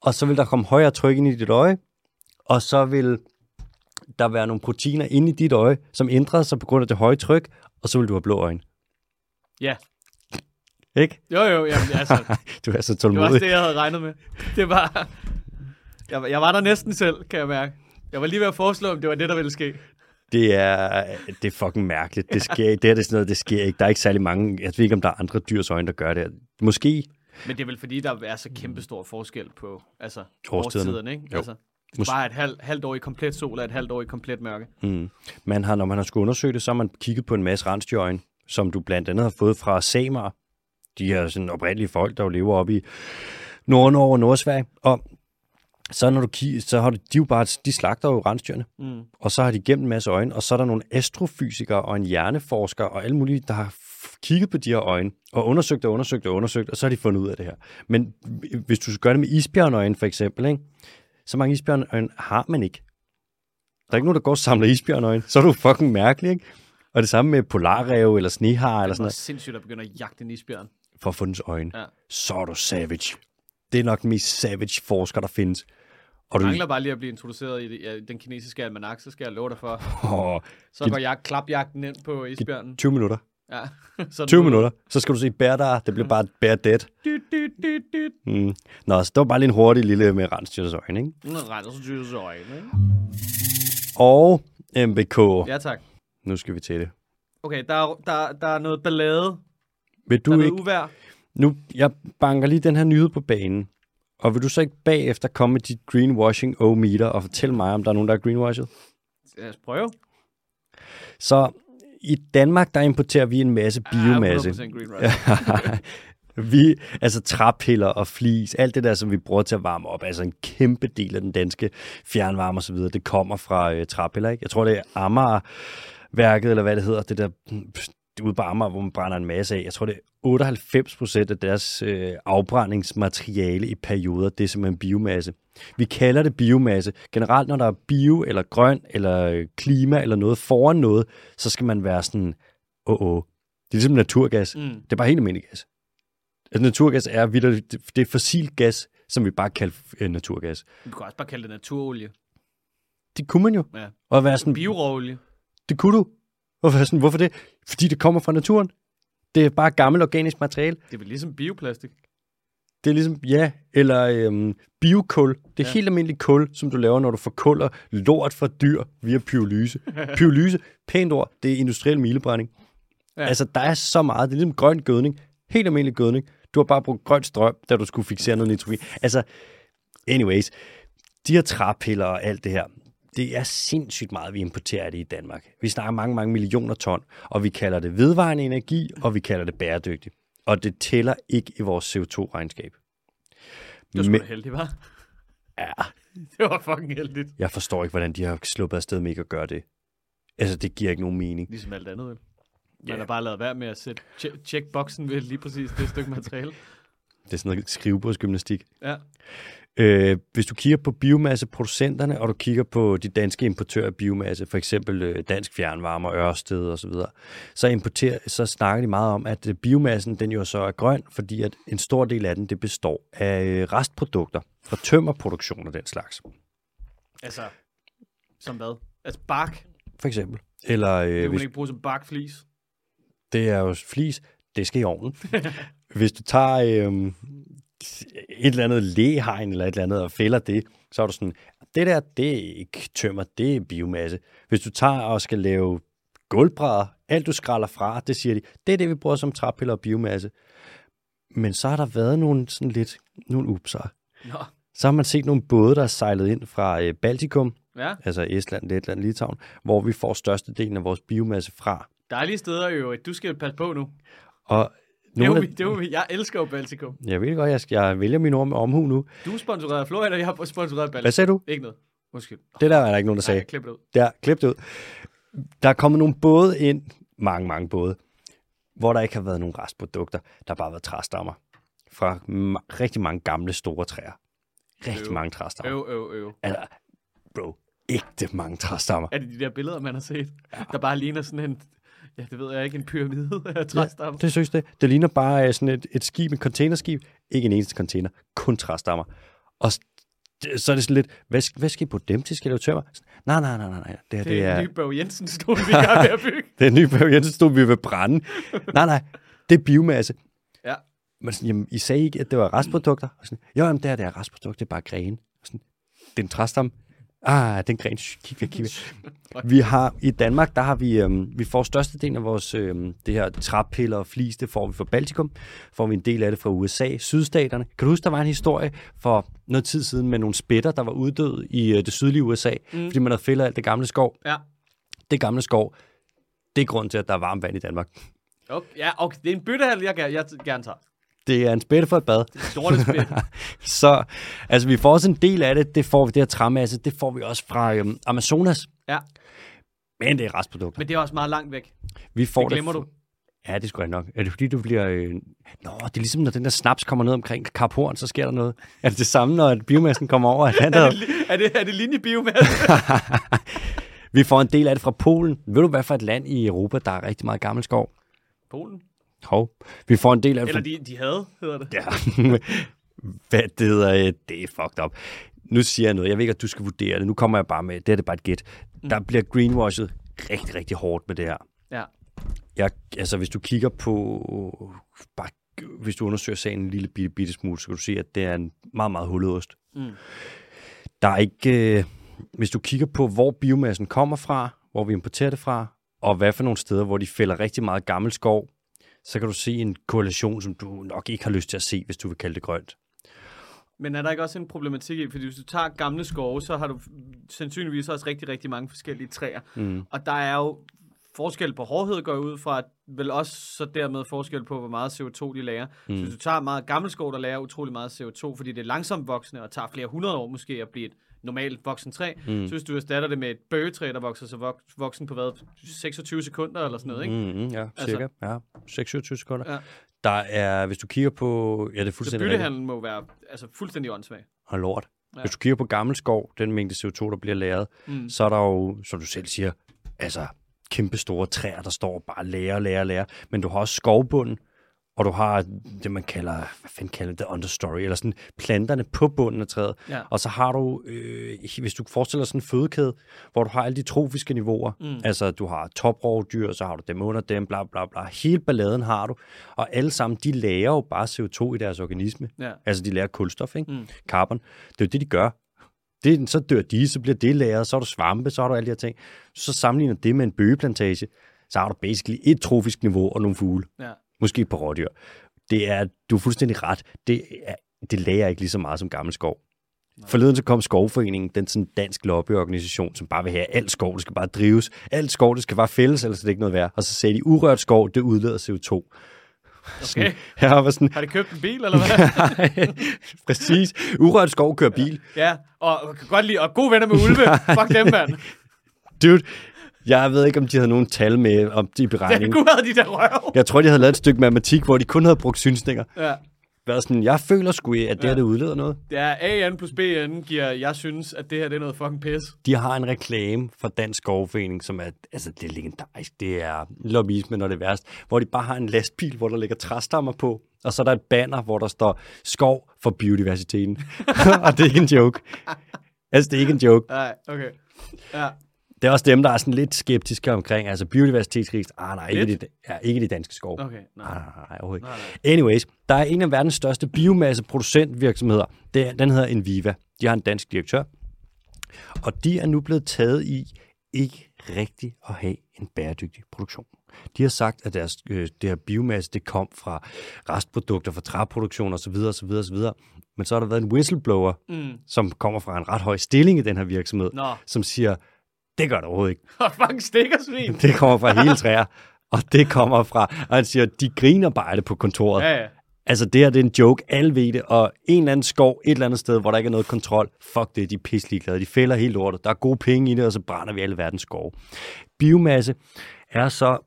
Og så vil der komme højere tryk ind i dit øje, og så vil der være nogle proteiner inde i dit øje, som ændrer sig på grund af det høje tryk, og så vil du have blå øjne. Ja. Ikke? Jo, jo, jamen, altså, *laughs* Du er så det var også tålmodig. det, jeg havde regnet med. Det var... Jeg, var- jeg var der næsten selv, kan jeg mærke. Jeg var lige ved at foreslå, om det var det, der ville ske. Det er, det er fucking mærkeligt. Det *laughs* sker ikke. Det, er det sådan noget, det sker ikke. Der er ikke særlig mange, jeg ved ikke, om der er andre dyrs øjne, der gør det. Måske. Men det er vel fordi, der er så kæmpestor forskel på altså, Årstiderne. årstiderne, ikke? Jo. Altså, Mås- bare et halvt, halvt år i komplet sol og et halvt år i komplet mørke. Mm. Man har, når man har skulle undersøge det, så har man kigget på en masse rensdyrøjne, som du blandt andet har fået fra samer. De her sådan oprindelige folk, der jo lever oppe i Nord-Norge og Nordsverige. Og så når du kigger, så har du, de er jo bare, de slagter jo rensdyrene, Mm. og så har de gemt en masse øjne, og så er der nogle astrofysikere og en hjerneforsker og alle mulige, der har kigget på de her øjne, og undersøgt og undersøgt og undersøgt, og så har de fundet ud af det her. Men hvis du gør det med isbjørnøjne for eksempel, ikke? så mange isbjørnøjne har man ikke. Der er ikke nogen, der går og samler isbjørnøjne. Så er du fucking mærkelig, ikke? Og det samme med polarrev eller snehar eller Det sådan er noget, sindssygt at begynde at jagte en isbjørn. for at få dens øjne. Ja. Så er du savage. Det er nok den mest savage forsker, der findes. Og Du du, mangler bare lige at blive introduceret i det- ja, den kinesiske almanak, så skal jeg love dig for. åh, Så går jeg klapjagten ind på isbjørnen. 20 minutter. Ja. *laughs* så er 20 du- minutter. Så skal du se Bear der. Det bliver bare Bear Dead. Dyt, dyt, dyt, dyt. Mm. Nå, så det var bare lige en hurtig lille med rensdyrs øjne, ikke? Dyrt øjne, ikke? Og MBK. Ja. Tak. Nu skal vi til det. Okay, der er, der, der er noget ballade. Vil Der er du ikke... uvær. Nu, jeg banker lige den her nyhed på banen. Og vil du så ikke bagefter komme med dit greenwashing o meter og fortælle mig, om der er nogen, der er greenwashet? Lad os prøve. Så i Danmark, der importerer vi en masse biomasse. Ja, 100% green rush. vi, altså træpiller og flis, alt det der, som vi bruger til at varme op, altså en kæmpe del af den danske fjernvarme og så videre, det kommer fra øh, træpiller, ikke? Jeg tror, det er Amager-værket, eller hvad det hedder, det der ude på Amager, hvor man brænder en masse af. Jeg tror, det er 98 procent af deres øh, afbrændingsmateriale i perioder, det er simpelthen biomasse. Vi kalder det biomasse. Generelt, når der er bio, eller grøn, eller øh, klima, eller noget foran noget, så skal man være sådan, åh, oh. Det er ligesom naturgas. Mm. Det er bare helt almindelig gas. Altså naturgas er vitterligt, det, er fossil gas, som vi bare kalder øh, naturgas. Du kan også bare kalde det naturolie. Det kunne man jo. Ja. Og være sådan, Bioråolie. det kunne du. Være sådan, hvorfor det? Fordi det kommer fra naturen. Det er bare gammelt organisk materiale. Det er vel ligesom bioplastik. Det er ligesom, ja, eller øhm, biokul. Det er Ja. helt almindelig kul, som du laver, når du forkulder lort fra dyr via pyrolyse. *laughs* pyrolyse, pænt ord, det er industriel milebrænding. Ja. Altså, der er så meget. Det er ligesom grøn gødning. Helt almindelig gødning. Du har bare brugt grøn strøm, da du skulle fixere noget nitrogen. Altså, anyways, de her træpiller og alt det her, det er sindssygt meget, vi importerer af det i Danmark. Vi snakker mange, mange millioner ton, og vi kalder det vedvarende energi, og vi kalder det bæredygtigt. Og det tæller ikke i vores CO2-regnskab. Det var sgu Men- heldigt, var. Ja, *laughs* Det var fucking heldigt. jeg forstår ikke, hvordan de har sluppet afsted med ikke at gøre det. Altså, det giver ikke nogen mening. Ligesom alt andet, vel? Man Ja. har bare lavet være med at sætte tje- check boksen ved lige præcis det stykke materiale. Det er sådan noget skrivebordsgymnastik. Ja. Øh, hvis du kigger på biomasseproducenterne, og du kigger på de danske importører af biomasse, for eksempel øh, Dansk Fjernvarme og Ørsted og så videre, så, importerer, så snakker de meget om, at øh, biomassen den jo så er grøn, fordi at en stor del af den det består af øh, restprodukter fra tømmerproduktion og den slags, Altså, som hvad? Altså bark. for eksempel. Eller Det øh, kan man hvis, ikke bruge som barkflis. det er jo flis, det skal i ovnen. *laughs* hvis du tager øh, et eller andet læhegn eller et eller andet og fælder det, så er du sådan, det der, det er ikke tømmer, det er biomasse. Hvis du tager og skal lave gulvbrædder, alt du skralder fra, det siger de, det er det, vi bruger som træpiller og biomasse. Men så har der været nogle sådan lidt, nogle upser. Nå. Så har man set nogle både, der er sejlet ind fra øh, Baltikum, Ja, altså Estland, Letland, Litauen, hvor vi får størstedelen af vores biomasse fra. dejlige steder jo. Du skal passe på nu. Og Det af, det jo, jeg elsker jo Baltikum. jeg ved godt, jeg, skal, jeg vælger min ord med omhu nu. Du er sponsoreret af Florida, jeg er sponsoreret af Hvad Baltikum. sagde du? Ikke noget. Undskyld. Det der er der ikke nogen, der sagde. Nej, klip det ud. Der, klip det ud. Der er kommet nogle både ind, mange, mange både, hvor der ikke har været nogen restprodukter. Der har bare været træstammer fra ma- rigtig mange gamle store træer. Rigtig Øv. mange træstammer. Øv, øv, øv. Altså, bro, ægte mange træstammer. Er det de der billeder, man har set, ja. der bare ligner sådan en, ja, det ved jeg ikke, en pyramide *laughs* af træstammer? Det synes det. Det ligner bare øh, sådan et, et skib, et containerskib. Ikke en eneste container, kun træstammer. Og så er det sådan lidt, hvad, hvad skal I på dem til? Skal I lave tømmer? Nej, nej, nej, nej, nej. Det, her, Det det, er er, en ny Børge Jensen stol, vi *laughs* er med at bygge. det er en ny Børge Jensen vi vil brænde. nej, nej, det er biomasse. Ja. Men sådan, jamen, I sagde ikke, at det var restprodukter? Og sådan, jo, jamen, det er, det er restprodukter, det er bare grene. Og Sådan, det er en træstamme. Ah, den gren. Kig væk, kig væk. *laughs* Vi har i Danmark, der har vi, øhm, vi får størstedelen af vores øhm, det her træpiller og flis, det får vi fra Baltikum. Får vi en del af det fra USA, sydstaterne. Kan du huske, der var en historie for noget tid siden med nogle spætter, der var uddøde i øh, det sydlige USA, mm. fordi man havde fældet alt det gamle skov. Ja. Det gamle skov, det er grund til, at der er varmt vand i Danmark. Okay, ja, okay. Det er en byttehandel, jeg, jeg gerne tager. Det er en spætte for et bad. Dårligt spil. *laughs* Så altså, vi får også en del af det, det får vi, det her træmasse, det får vi også fra øhm, Amazonas. Ja. Men det er restprodukter. Men det er også meget langt væk. Vi får Det glemmer du. Ja, det er sgu da nok. Er det fordi, du bliver... Øh... Nå, det er ligesom, når den der snaps kommer ned omkring Kap Horn, så sker der noget. Er det det samme, når biomassen kommer over *laughs* Er det, er det, er det linjebiomasse? *laughs* Vi får en del af det fra Polen. Ved du, hvad for et land i Europa, der er rigtig meget gammel skov? Polen? Hov. Vi får en del af. Eller de, de havde, hedder det. Ja. *laughs* hvad det hedder, øh, det er fucked up. Nu siger jeg noget. Jeg ved ikke, at du skal vurdere det. Nu kommer jeg bare med, det er det bare et gæt. Der bliver greenwashed rigtig, rigtig hårdt med det her. Ja. Jeg, altså, hvis du kigger på, bare, hvis du undersøger sagen en lille bitte, bitte smule, så kan du se, at det er en meget, meget hullet ost. Mm. Der er ikke, øh, hvis du kigger på, hvor biomassen kommer fra, hvor vi importerer det fra, og hvad for nogle steder, hvor de fælder rigtig meget gammel skov, så kan du se en korrelation, som du nok ikke har lyst til at se, hvis du vil kalde det grønt. Men er der ikke også en problematik i, fordi hvis du tager gamle skove, så har du sandsynligvis også rigtig, rigtig mange forskellige træer. Mm. Og der er jo forskel på hårdhed, går ud fra, at vel også så dermed forskel på, hvor meget CO2 de lærer. Mm. Så hvis du tager meget gammel skov, der lærer utrolig meget CO2, fordi det er langsomt voksende og tager flere hundrede år måske at blive et normalt voksen træ, mm. så hvis du erstatter det med et bøgetræ, der vokser så vok- voksen på hvad, 26 sekunder eller sådan noget, ikke? Mm, mm, ja, cirka. Ja, 26 sekunder. Ja. Der er, hvis du kigger på, ja, det er Så fuldstændig rigtigt. byttehandlen må være altså, fuldstændig åndssvag. Og lort. Ja. Hvis du kigger på gammel skov, den mængde CO2, der bliver lagret, Mm. så er der jo, som du selv siger, altså kæmpe store træer, der står og bare lærer, lærer, lærer. Men du har også skovbunden, og du har det, man kalder, hvad fanden kalder det, understory, eller sådan planterne på bunden af træet. Ja. Og så har du, øh, hvis du forestiller sådan en fødekæde, hvor du har alle de trofiske niveauer, mm. altså du har toprovdyr, så har du dem under dem, bla bla bla. Hele balladen har du, og alle sammen, de lager jo bare CO2 i deres organisme. Ja. Altså de lærer kulstof, ikke? Mm. Carbon. Det er jo det, de gør. Det, så dør de, så bliver det lagret, så har du svampe, så har du alle de her ting. Så sammenligner det med en bøgeplantage, så har du basically et trofisk niveau og nogle fugle. Ja. Måske par rådyr. Det er, du er fuldstændig ret. Det, er, det lager ikke lige så meget som gammel skov. Forleden så kom Skovforeningen, den sådan dansk lobbyorganisation, som bare vil have, alt skov, det skal bare drives. Alt skov, det skal bare fældes, ellers er det ikke noget værd. Og så sagde de, urørt skov, det udleder CO2. Okay. *laughs* Jeg var sådan, Har de købt en bil, eller hvad? *laughs* præcis. Urørt skov kører bil. ja, og og kan godt lide, og gode venner med ulve. *laughs* Fuck dem, mand. Dude, jeg ved ikke, om de havde nogen tal med om de Ja, beregninger. gud havde de der røv. Jeg tror, de havde lavet et stykke matematik, hvor de kun havde brugt synsninger. Ja. Været sådan, jeg føler sgu, at det her, det udleder noget. Det er AN plus BN giver, jeg synes, at det her det er noget fucking pis. De har en reklame for Dansk Skovforening, som er, altså det er legendarisk. Det er lobbyisme, når det er værst. Hvor de bare har en lastbil, hvor der ligger træstammer på. Og så er der et banner, hvor der står skov for biodiversiteten. *laughs* og det er ikke en joke. Altså, det er ikke en joke. Nej, okay. Ja. Det er også dem, der er sådan lidt skeptiske omkring, altså biodiversitetsrigt. Ah, nej, ikke Lidt? det, ja, ikke det danske skov. Okay, nej. Nej, nej, nej, overhovedet Nej. Anyways, der er en af verdens største biomasseproducentvirksomheder. Det den hedder Enviva. De har en dansk direktør. Og de er nu blevet taget i ikke rigtig at have en bæredygtig produktion. De har sagt, at deres, øh, det her biomasse, det kom fra restprodukter, fra træproduktion osv. osv., osv. Men så har der været en whistleblower, Mm. som kommer fra en ret høj stilling i den her virksomhed, Nå, som siger, det gør det overhovedet ikke. fucking stikkersvin. Det kommer fra hele træer. Og det kommer fra, og han siger, de griner bare det på kontoret. Ja, ja. Altså, det her det er en joke. Alle ved det. Og en eller anden skov, et eller andet sted, hvor der ikke er noget kontrol. Fuck det, de er pisselig glade. De fælder helt lortet. Der er gode penge i det, og så brænder vi alle verdens skove. Biomasse er så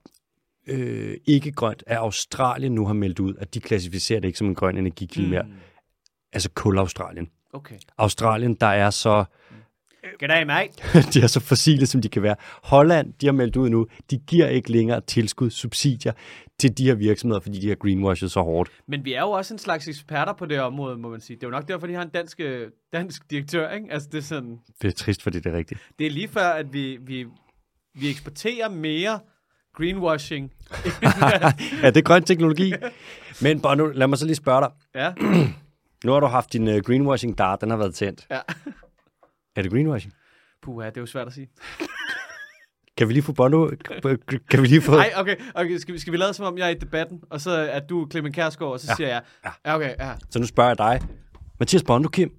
øh, ikke grønt, at Australien nu har meldt ud, at de klassificerer det ikke som en grøn energikilde mere. Mm. Altså kul-Australien. Okay. Australien, der er så Goddag, mate. *laughs* de er så fossile, som de kan være. Holland, de har meldt ud nu, de giver ikke længere tilskud, subsidier til de her virksomheder, fordi de har greenwashet så hårdt. Men vi er jo også en slags eksperter på det område, må man sige. Det er jo nok derfor, de har en dansk, øh, dansk direktør, ikke? Altså, det er sådan... Det er trist, fordi det er rigtigt. Det er lige før, at vi, vi, vi eksporterer mere greenwashing. *laughs* ja, det er grøn teknologi. Men bare nu, lad mig så lige spørge dig. ja, *clears throat* Nu har du haft din uh, greenwashing dart, den har været tændt. ja. Er det greenwashing? Puh, det er jo svært at sige. *laughs* Kan vi lige få Bono? Kan vi lige få... Nej, okay, okay skal, vi, skal vi lade som om, jeg er i debatten, og så er du Clemen Kærsgaard, og så ja. siger jeg, Ja. ja, okay, ja. Så nu spørger jeg dig. Mathias Bondo, Kim,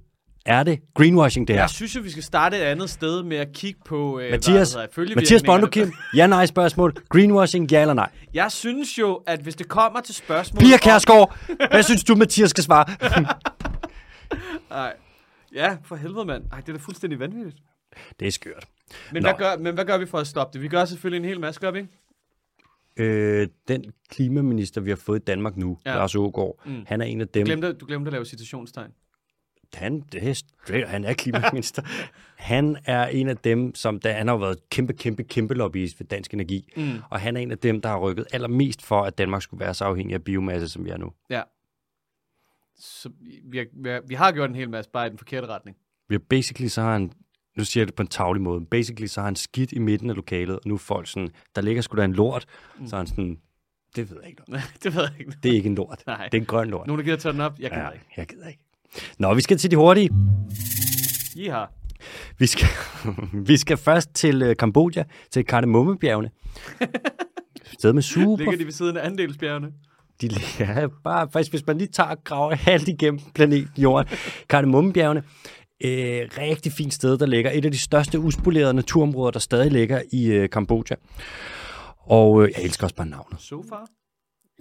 er det greenwashing, det her? Jeg synes jo, vi skal starte et andet sted med at kigge på... Øh, Mathias, hvad Mathias Bondo. Kim, ja-nej spørgsmål. Greenwashing, ja eller nej? Jeg synes jo, at hvis det kommer til spørgsmål... Pia Kærsgaard, hvad synes du, Mathias skal svare? *laughs* Nej. Ja, for helvede, mand. Ej, det er da fuldstændig vanvittigt. det er skørt. Men Nå. hvad, gør, men hvad gør vi for at stoppe det? Vi gør selvfølgelig en hel masse, gør vi ikke? Øh, den klimaminister, vi har fået i Danmark nu, Ja. Lars Ågaard, Mm. han er en af dem... Glemte, du glemte at lave citationstegn. Han, det er straight, han er klimaminister. *laughs* han er en af dem, som der, han har været kæmpe, kæmpe, kæmpe lobbyist for dansk energi. Mm. Og han er en af dem, der har rykket allermest for, at Danmark skulle være så afhængig af biomasse, som vi er nu. Ja. Så vi har, vi, har, vi har gjort en hel masse, bare i den forkerte retning. Vi har basically, så har han, nu siger jeg det på en tavlig måde, basically så har han skidt i midten af lokalet, og nu er folk sådan, der ligger sgu da en lort, mm. så er han sådan, det ved jeg ikke noget. *laughs* det ved jeg ikke. Det er ikke en lort. Nej. Det er en grøn lort. Nogen, der gider tage den op? Jeg kan ja, ikke. jeg gider ikke. Nå, vi skal til de hurtige. Har. Vi skal, *laughs* vi skal først til uh, Kambodja, til Kardemommebjergene. *laughs* Sted med super... Ligger de ved siden af andelsbjergene? De ligger bare, faktisk, hvis man lige tager og graver halvt igennem planeten Jorden. Kardemommebjergene. Øh, rigtig fint sted, der ligger. Et af de største uspolerede naturområder, der stadig ligger i øh, Kambodja. Og øh, jeg elsker også bare navnet. So far?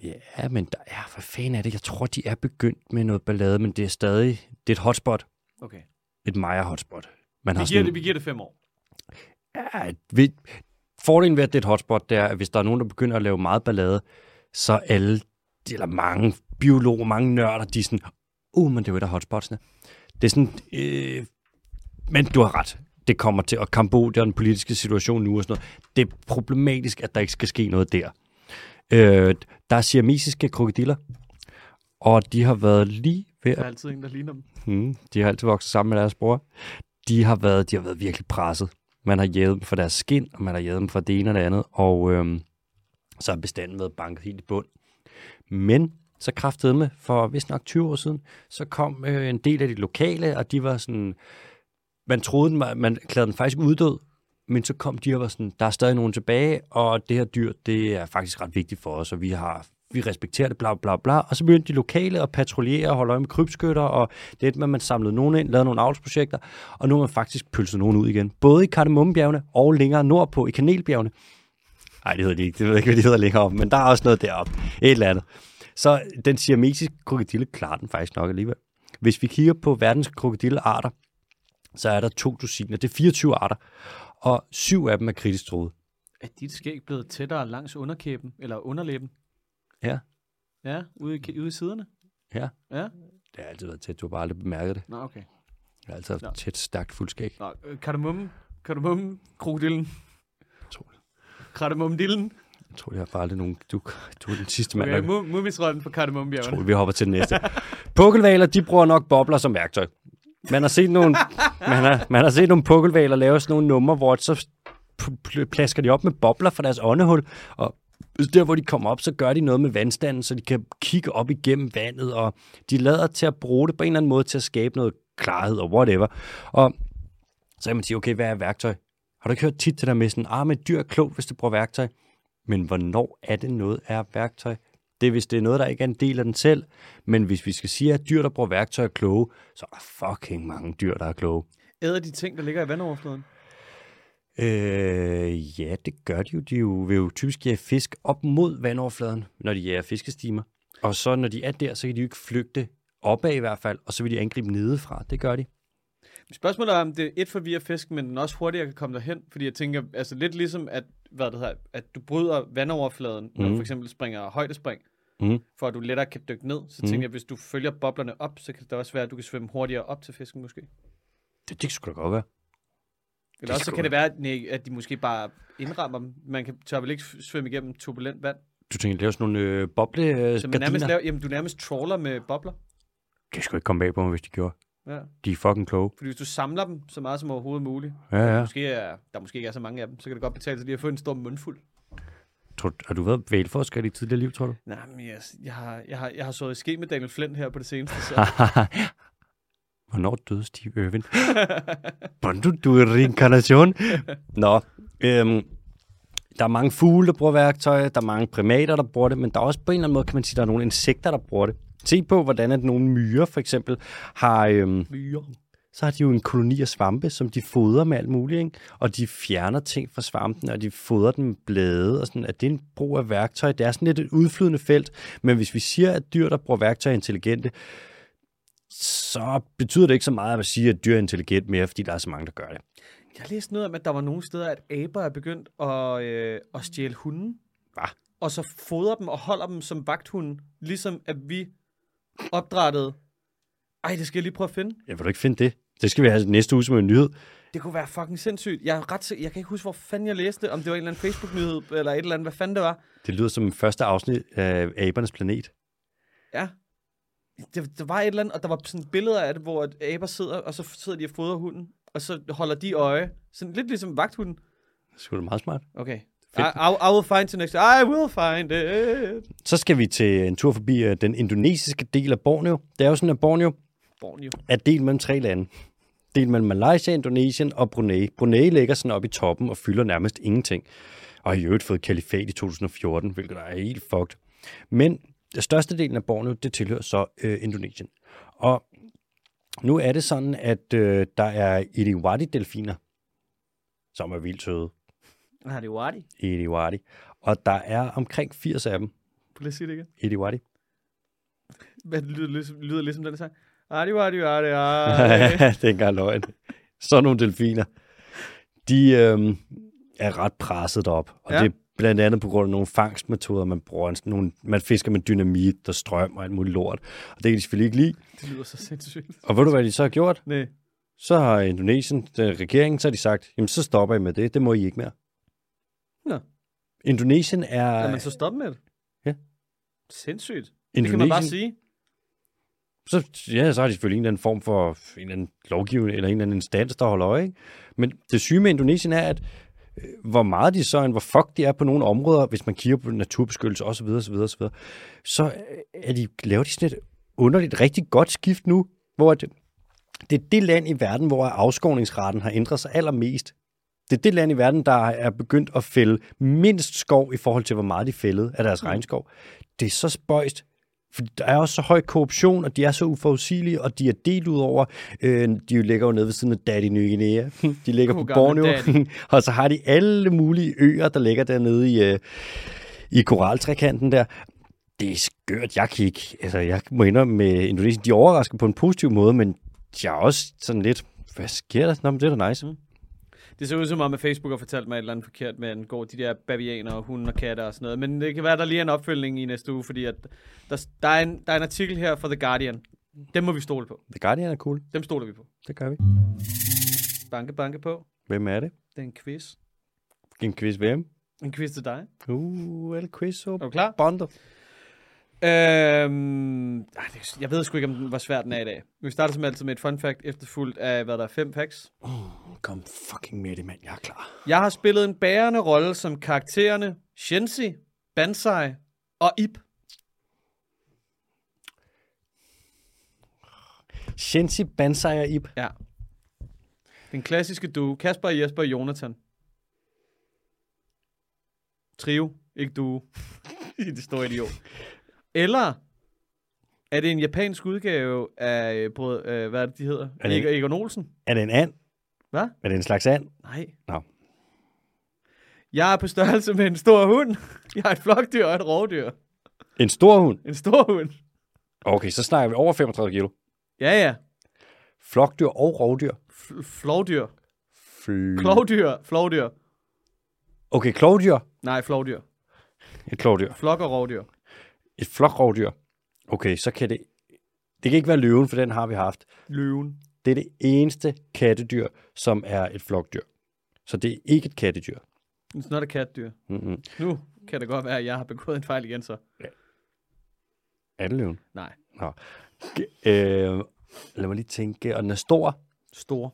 Ja, men der er, hvad fanden er det? Jeg tror, de er begyndt med noget ballade, men det er stadig, det er et hotspot. Okay. Et Maya-hotspot. Man Vi har giver, sådan, det, vi giver det fem år. Ja, vi, fordelen ved, at det er et hotspot, det er, at hvis der er nogen, der begynder at lave meget ballade, så alle, eller mange biologer, mange nørder, de er sådan, uh, men det er jo et af hotspotsene. Det er sådan, øh, men du har ret. Det kommer til, og Kambodja og den politiske situation nu og sådan noget, det er problematisk, at der ikke skal ske noget der. Øh, der er siamesiske krokodiller, og de har været lige ved Der er altid en, der ligner dem. Mm, de har altid vokset sammen med deres bror. De har været, de har været virkelig presset. Man har jævet dem for deres skin, og man har jævet dem for det ene og det andet, og øhm, så er bestanden været banket helt i bund. Men så kraftede med, for vist nok 20 år siden, så kom øh, en del af de lokale, og de var sådan, man troede, den var, man klædte den faktisk uddød, men så kom de og var sådan, der er stadig nogen tilbage, og det her dyr, det er faktisk ret vigtigt for os, og vi har vi respekterer det, bla bla bla. Og så begyndte de lokale at patruljere og holde øje med krybskytter, og det er, at man samlede nogen ind, lavede nogle avlsprojekter, og nu har man faktisk pølset nogen ud igen. Både i Kardemommebjergene og længere nordpå i Kanelbjergene. Nej, det hedder de ikke. Det ved jeg ikke, hvad de hedder længere op, men der er også noget deroppe. Et eller andet. Så den siamesiske krokodille klarer den faktisk nok alligevel. Hvis vi kigger på verdens krokodillearter, så er der to dusiner. Det er 24 arter, og syv af dem er kritisk truet. Er dit skæg blevet tættere langs underkæben, eller underlæben? Ja. Ja, ude i, ude i siderne? Ja. Ja? Det har altid været tæt, du har bare aldrig bemærket det. Nå, okay. Jeg har altid haft Nå. tæt, stærkt fuldskæg. Nå, øh, kardemomme, krokodillen. Kardemommedillen. Jeg tror, jeg har bare aldrig nogen... Du, du er den sidste mand, Okay, mu- mumisrollen på kardemommebjergene. tror, vi hopper til den næste. *laughs* Pukkelvaler, de bruger nok bobler som værktøj. Man har set nogle, *laughs* man har, man har set nogle pukkelvaler lave sådan nogle numre, hvor så plasker de op med bobler fra deres åndehul, og der, hvor de kommer op, så gør de noget med vandstanden, så de kan kigge op igennem vandet, og de lader til at bruge det på en eller anden måde til at skabe noget klarhed og whatever. Og så kan man sige, okay, hvad er værktøj? Har du ikke hørt tit det der med sådan, ah, men dyr er klogt, hvis det bruger værktøj? Men hvornår er det noget er værktøj? Det er, hvis det er noget, der ikke er en del af den selv. Men hvis vi skal sige, at dyr, der bruger værktøj, er kloge, så er der fucking mange dyr, der er kloge. Æder de ting, der ligger i vandoverfladen? Øh, ja, det gør de jo. De jo, vil jo typisk jage fisk op mod vandoverfladen, når de jager fiskestimer. Og så når de er der, så kan de jo ikke flygte opad i hvert fald, og så vil de angribe nedefra. Det gør de. Spørgsmålet er, om det er et forvirrer fisken, men den også hurtigere kan komme derhen. Fordi jeg tænker, altså lidt ligesom, at, hvad det hedder, at du bryder vandoverfladen, mm. når du Mhm. for eksempel springer højdespring, Mhm. for at du lettere kan dykke ned. Så Mhm. tænker jeg, hvis du følger boblerne op, så kan det også være, at du kan svømme hurtigere op til fisken måske. Det, det skulle da godt være. Eller også så kan det være, at, nej, at de måske bare indrammer dem. Man kan, tør vel ikke svømme igennem turbulent vand. Du tænker, lave sådan nogle øh, boble øh, Så man nærmest laver, jamen, du nærmest trawler med bobler. Det skulle ikke komme bag på mig, hvis de gjorde. Ja. De er fucking kloge. Fordi hvis du samler dem så meget som overhovedet muligt, Ja, ja. måske er, der måske ikke er så mange af dem, så kan det godt betale sig lige at få en stor mundfuld. Tror, har du været valforsker i dit tidligere liv, tror du? Nej, men jeg, jeg, har, jeg, har, jeg har sået i ske med Daniel Flint her på det seneste. Så. *laughs* Hvornår døde Steve Irwin? *laughs* Hvordan du er reinkarnation? Nå, øhm, der er mange fugle, der bruger værktøj, der er mange primater, der bruger det, men der er også på en eller anden måde, kan man sige, der er nogle insekter, der bruger det. Se på, hvordan at nogle myrer for eksempel har, øhm, Myre. så har de jo en koloni af svampe, som de fodrer med alt muligt, ikke? og de fjerner ting fra svampen, og de fodrer dem med blade, og sådan, at det er en brug af værktøj. Det er sådan lidt et udflydende felt, men hvis vi siger, at dyr, der bruger værktøj, er intelligente, så betyder det ikke så meget at sige, at dyr er intelligent mere, fordi der er så mange, der gør det. Jeg læste noget om, at der var nogle steder, at aber er begyndt at, øh, at stjæle hunden. Hva? Og så fodrer dem og holder dem som vagthunde, ligesom at vi opdrættede. Ej, det skal jeg lige prøve at finde. Jeg vil du ikke finde det? Det skal vi have næste uge som en nyhed. Det kunne være fucking sindssygt. Jeg, er ret, jeg kan ikke huske, hvor fanden jeg læste, om det var en eller anden Facebook-nyhed, eller et eller andet, hvad fanden det var. Det lyder som første afsnit af Abernes Planet. Ja. Det, der var et eller andet, og der var sådan billeder af det, hvor aber sidder, og så sidder de og fodrer hunden, og så holder de øje. Sådan lidt ligesom vagthunden. Det skulle da meget smart. Okay. I. I, I will find it next I will find it. Så skal vi til en tur forbi øh, den indonesiske del af Borneo. Det er jo sådan, at Borneo Borneo. er delt mellem tre lande. Delt mellem Malaysia, Indonesien og Brunei. Brunei ligger sådan oppe i toppen og fylder nærmest ingenting. Og har i øvrigt fået kalifat i 2014, hvilket er helt fucked. Men den største delen af Borneo, det tilhører så øh, Indonesien. Og nu er det sådan, at øh, der er Iriwadi-delfiner, som er vildt søde. Har det Wadi? Iriwadi. Og der er omkring 80 af dem. Prøv lige at sige det igen. Iriwadi. Hvad lyder, lyder, lyder ligesom den sang? Adi, wadi, wadi, adi. *laughs* det er engang løgn. Sådan nogle delfiner. De øhm, er ret presset op, og Ja. ja. det er blandt andet på grund af nogle fangstmetoder, man bruger. Nogle, man fisker med dynamit og strøm og alt muligt lort. Og det kan de selvfølgelig ikke lide. Det lyder så sindssygt. Og ved du, hvad de så har gjort? Nej. Så har Indonesien, den regeringen, så har de sagt, jamen så stopper I med det. Det må I ikke mere. Nå. Indonesien er... Lad man så stoppe med det? Ja. Sindssygt. Det Indonesien, kan man bare sige. Så, ja, så har de selvfølgelig en eller anden form for en eller anden lovgivning, eller en eller anden instans, der holder øje. Ikke? Men det syge med Indonesien er, at øh, hvor meget de så, end hvor fuck de er på nogle områder, hvis man kigger på naturbeskyttelse osv., osv., osv., så øh, er de, laver de sådan et underligt, rigtig godt skift nu, hvor det, det er det land i verden, hvor afskovningsraten har ændret sig allermest. Det er det land i verden, der er begyndt at fælde mindst skov i forhold til, hvor meget de fældede af deres regnskov. Det er så spøjst, for der er også så høj korruption, og de er så uforudsigelige, og de er delt ud over. Øh, de ligger jo nede ved siden af Daddy Ny Guinea. *laughs* De ligger God på Borneo. *laughs* og så har de alle mulige øer, der ligger dernede i, øh, i koraltrekanten der. Det er skørt. Jeg kan ikke... Altså, jeg må indrømme med Indonesien, de overrasker på en positiv måde, men jeg er også sådan lidt... Hvad sker der? Nå, men det er da nice. Det ser ud som om, at Facebook har fortalt mig et eller andet forkert med, at går de der bavianer og hunde og katter og sådan noget. Men det kan være, der lige er en opfølgning i næste uge, fordi at der, der, er en, der er en artikel her fra The Guardian. Dem må vi stole på. The Guardian er cool. Dem stoler vi på. Det gør vi. Banke, banke på. Hvem er det? Det er en quiz. En quiz hvem? En quiz til dig. Uh, det quiz så? Er du klar? Bondo. Øhm, jeg ved sgu ikke, om den var svær den er i dag. Vi starter som altid med et fun fact, efterfulgt af, hvad der er fem facts. Kom fucking med det, mand. Jeg er klar. Jeg har spillet en bærende rolle som karaktererne Shensi, Bansai og Ip. Shensi, Bansai og Ip. Ja. Den klassiske duo. Kasper, Jesper og Jonathan. Trio, ikke duo. *laughs* det store idiot. Eller er det en japansk udgave af, øh, brød, øh, hvad er det, de hedder? Er det- Egon, Egon Olsen? Er det en and? Hvad? Er det en slags and? Nej. Nå. Jeg er på størrelse med en stor hund. Jeg er et flokdyr og et rovdyr. En stor hund? En stor hund. Okay, så snakker vi over 35 kilo. Ja, ja. Flokdyr og rovdyr. F- Flovdyr. Fl- Klovdyr. Flovdyr. okay, klovdyr. Nej, flovdyr. Et klovdyr. Flok og rovdyr. Et flokrovdyr. Okay, så kan det... Det kan ikke være løven, for den har vi haft. Løven. Det er det eneste kattedyr, som er et flokdyr. Så det er ikke et kattedyr. It's not a katdyr. Mm-hmm. Nu kan det godt være, at jeg har begået en fejl igen så. Er det løven? Nej. Nå. G- øh, lad mig lige tænke. Og den er stor. Stor.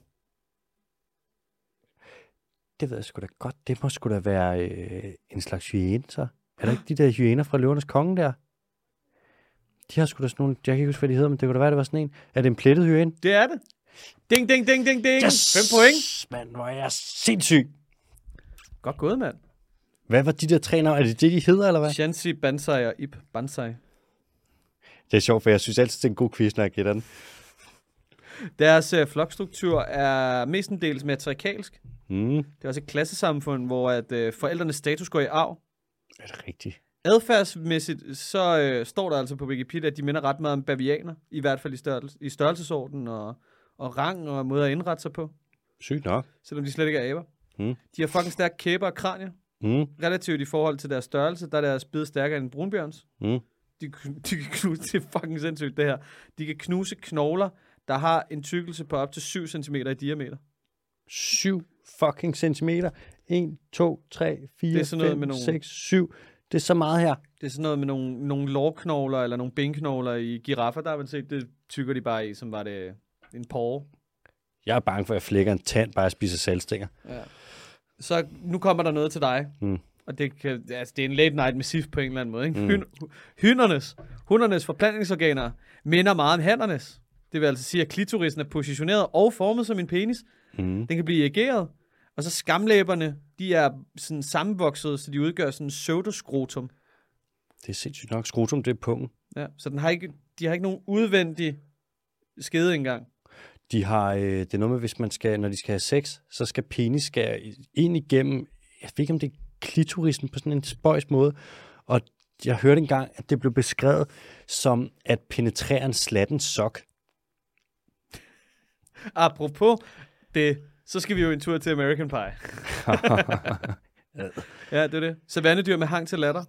Det ved jeg sgu da godt. Det må sgu da være øh, en slags hyæne, så. Er der ikke de der hyæner fra løvernes konge der? De har sgu da sådan nogle, jeg kan ikke huske, hvad de hedder, men det kunne da være, det var sådan en. Er det en plettet hyæne? Det er det. Ding, ding, ding, ding, ding. Yes! Fem point. Mand, hvor er jeg sindssyg. Godt gået, mand. Hvad var de der tre navne? Er det det, de hedder, eller hvad? Shansi, Bansai og Ip Bansai. Det er sjovt, for jeg synes altid, det er en god quiz, når jeg gætter den. Deres øh, flokstruktur er mestendels matriarkalsk. Mm. Det er også et klassesamfund, hvor at, øh, forældrenes status går i arv. Er det rigtigt? Adfærdsmæssigt, så øh, står der altså på Wikipedia, at de minder ret meget om bavianer, i hvert fald i, størrelse, i størrelsesorden og, og rang og måde at indrette sig på, Sygt nok. selvom de slet ikke er aber. Mm. De har fucking stærke kæber og kranier. Mm. Relativt i forhold til deres størrelse, der er deres bid stærkere end en brunbjørns. Mm. De, de kan knuse, *laughs* det er fucking sindssygt det her. De kan knuse knogler, der har en tykkelse på op til 7 cm i diameter. 7 fucking centimeter. 1, 2, 3, 4, Det er sådan noget 5, med nogle- 6, 7. Det er så meget her. Det er sådan noget med nogle, nogle lårknogler eller nogle benknogler i giraffer, der har man set, det tykker de bare i, som var det en porre. Jeg er bange for, at jeg flækker en tand, bare jeg spiser salgstænger. Ja. Så nu kommer der noget til dig. Mm. Og det, kan, altså, det er en late night med SIF på en eller anden måde. Ikke? Mm. Hyn, hyndernes, hundernes forplantningsorganer minder meget om handernes. Det vil altså sige, at klitorisen er positioneret og formet som en penis. Mm. Den kan blive erigeret. Og så skamlæberne, de er sådan sammenvoksede, så de udgør sådan en pseudoskrotum. Det er sindssygt nok. Skrotum, det er pungen. Ja, så den har ikke, de har ikke nogen udvendig skede engang. De har, øh, det er noget med, hvis man skal, når de skal have sex, så skal penis skære ind igennem, jeg ved ikke, om det er klitorisen på sådan en spøjs måde. Og jeg hørte engang, at det blev beskrevet som at penetrere en slatten sok. Apropos det, så skal vi jo en tur til American Pie. *laughs* ja, det er det. Savannedyr med hang til latter.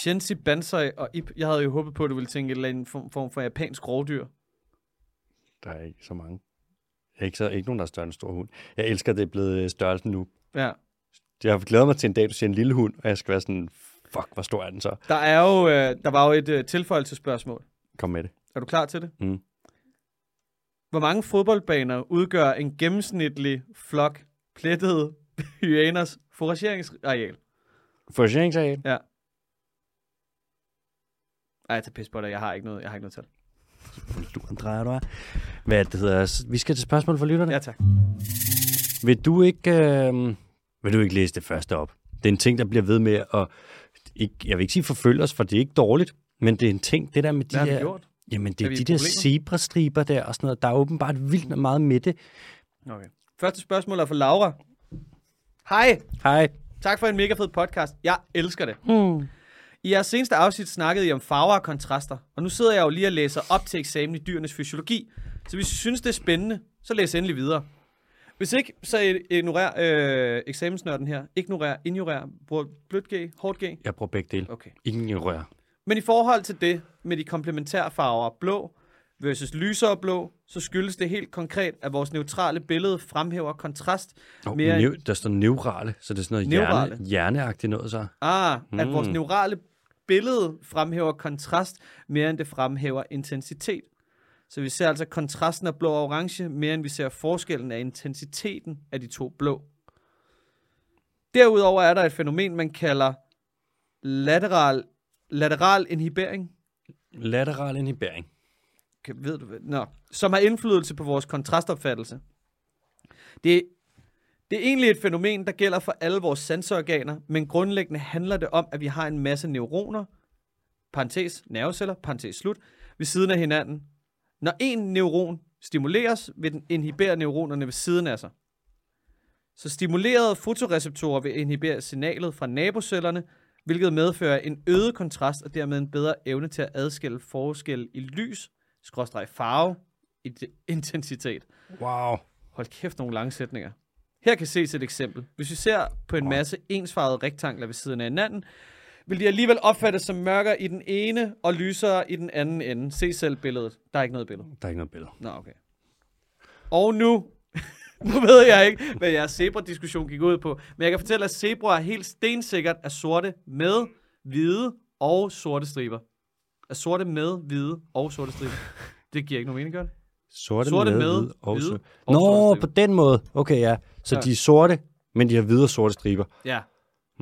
Shensi, Bansai og Ip. Jeg havde jo håbet på, at du ville tænke et eller andet form, form for japansk rovdyr. Der er ikke så mange. Ikke, så, ikke nogen, der er større end en stor hund. Jeg elsker, at det er blevet øh, størrelsen nu. Ja. Jeg har glædet mig til en dag, du siger en lille hund, og jeg skal være sådan, fuck, hvor stor er den så? Der, er jo, øh, der var jo et øh, tilføjelsesspørgsmål. Kom med det. Er du klar til det? Mm. Hvor mange fodboldbaner udgør en gennemsnitlig flok plettede hyæners forageringsareal? Forsikringsareal? Ej, jeg tager pis på dig. Jeg har ikke noget, jeg har ikke noget tal. Du drejer du af. Hvad er det, hedder? Vi skal til spørgsmål for lytterne. Ja, tak. Vil du ikke, øh, vil du ikke læse det første op? Det er en ting, der bliver ved med at, ikke, jeg vil ikke sige forfølge os, for det er ikke dårligt, men det er en ting, det der med de Hvad har der, gjort? Jamen det Er er de i der problemer? zebrastriber der og sådan noget, der er åbenbart vildt meget med det. Okay. Første spørgsmål er fra Laura. Hej. Hej. Tak for en mega fed podcast. Jeg elsker det. Hmm. I jeres seneste afsnit snakkede I om farver og kontraster, og nu sidder jeg jo lige og læser op til eksamen i dyrenes fysiologi. Så hvis I synes, det er spændende, så læs endelig videre. Hvis ikke, så ignorer øh, eksamensnørden her. Ignorer, ignorer, brug blødt G, hårdt G. Jeg bruger begge dele. Okay. Ingen rør. Men i forhold til det med de komplementære farver blå versus lysere blå, så skyldes det helt konkret, at vores neutrale billede fremhæver kontrast Oh, mere nev, der står neurale, så det er sådan noget Neurale. hjerne, hjerneagtigt noget så. Ah, at Mm. vores neurale billede fremhæver kontrast mere end det fremhæver intensitet. Så vi ser altså kontrasten af blå og orange mere end vi ser forskellen af intensiteten af de to blå. Derudover er der et fænomen, man kalder lateral, lateral inhibering, Lateral inhibering. kan, ved du? Nå, som har indflydelse på vores kontrastopfattelse. Det, det er egentlig et fænomen, der gælder for alle vores sanseorganer, men grundlæggende handler det om, at vi har en masse neuroner, parentes, nerveceller, parentes slut, ved siden af hinanden. Når en neuron stimuleres, vil den inhibere neuronerne ved siden af sig. Så stimulerede fotoreceptorer vil inhibere signalet fra nabocellerne, hvilket medfører en øget kontrast og dermed en bedre evne til at adskille forskel i lys, skråstreg farve, *laughs* intensitet. Wow. Hold kæft, nogle lange sætninger. Her kan ses et eksempel. Hvis vi ser på en masse ensfarvede rektangler ved siden af hinanden, vil de alligevel opfattes som mørkere i den ene og lysere i den anden ende. Se selv billedet. Der er ikke noget billede. Der er ikke noget billede. Nå, okay. Og nu, *laughs* nu ved jeg ikke, hvad jeres zebra-diskussion gik ud på, men jeg kan fortælle, at zebraer helt stensikkert er sorte med hvide og sorte striber. Er sorte med hvide og sorte striber. Det giver ikke nogen mening, gør det? Sorte, Sorte med, med hvide og hvide og Nå, på den måde. Okay, ja. Så Ja. de er sorte, men de har hvide og sorte striber. Ja.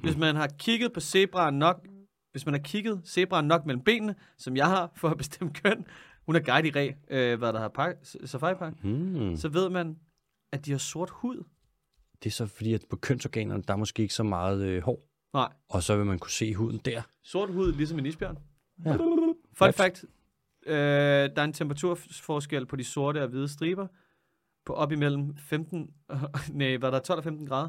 Hvis man har kigget på zebraen nok, hvis man har kigget zebraen nok mellem benene, som jeg har for at bestemme køn, hun er guide i ræ, øh, hvad der har pak, safari park, Hmm. så ved man, at de har sort hud. Det er så fordi, at på kønsorganerne, der er måske ikke så meget øh, hår. Nej, Og så vil man kunne se huden der. sort hud ligesom en isbjørn. Ja. Fun fact, øh, der er en temperaturforskel på de sorte og hvide striber, på op imellem 15, *laughs* nej, hvad der er 12 og 15 grader.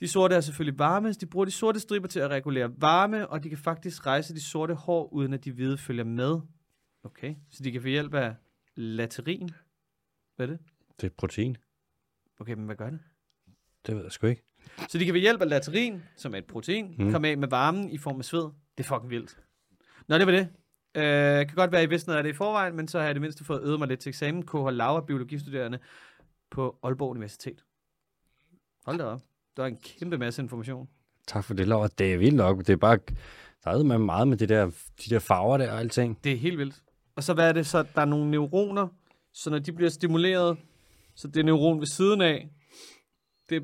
De sorte er selvfølgelig varme, de bruger de sorte striber til at regulere varme, og de kan faktisk rejse de sorte hår, uden at de hvide følger med. Okay, så de kan få hjælp af laterin. Hvad er det? Det er protein. Okay, men hvad gør det? Det ved jeg sgu ikke. Så de kan ved hjælp af laterin, som er et protein, Mm. mm. komme af med varmen i form af sved. Det er fucking vildt. Nå, det var det. Øh, kan godt være, at I vidste noget af det i forvejen, men så har jeg det mindste fået øvet mig lidt til eksamen. KH Laura, biologistuderende på Aalborg Universitet. Hold da op. Der er en kæmpe masse information. Tak for det, Laura. Det er vildt nok. Det er bare... Der er med meget med det der, de der farver der og alting. Det er helt vildt. Og så hvad er det så? Der er nogle neuroner, så når de bliver stimuleret, så det neuron ved siden af, det,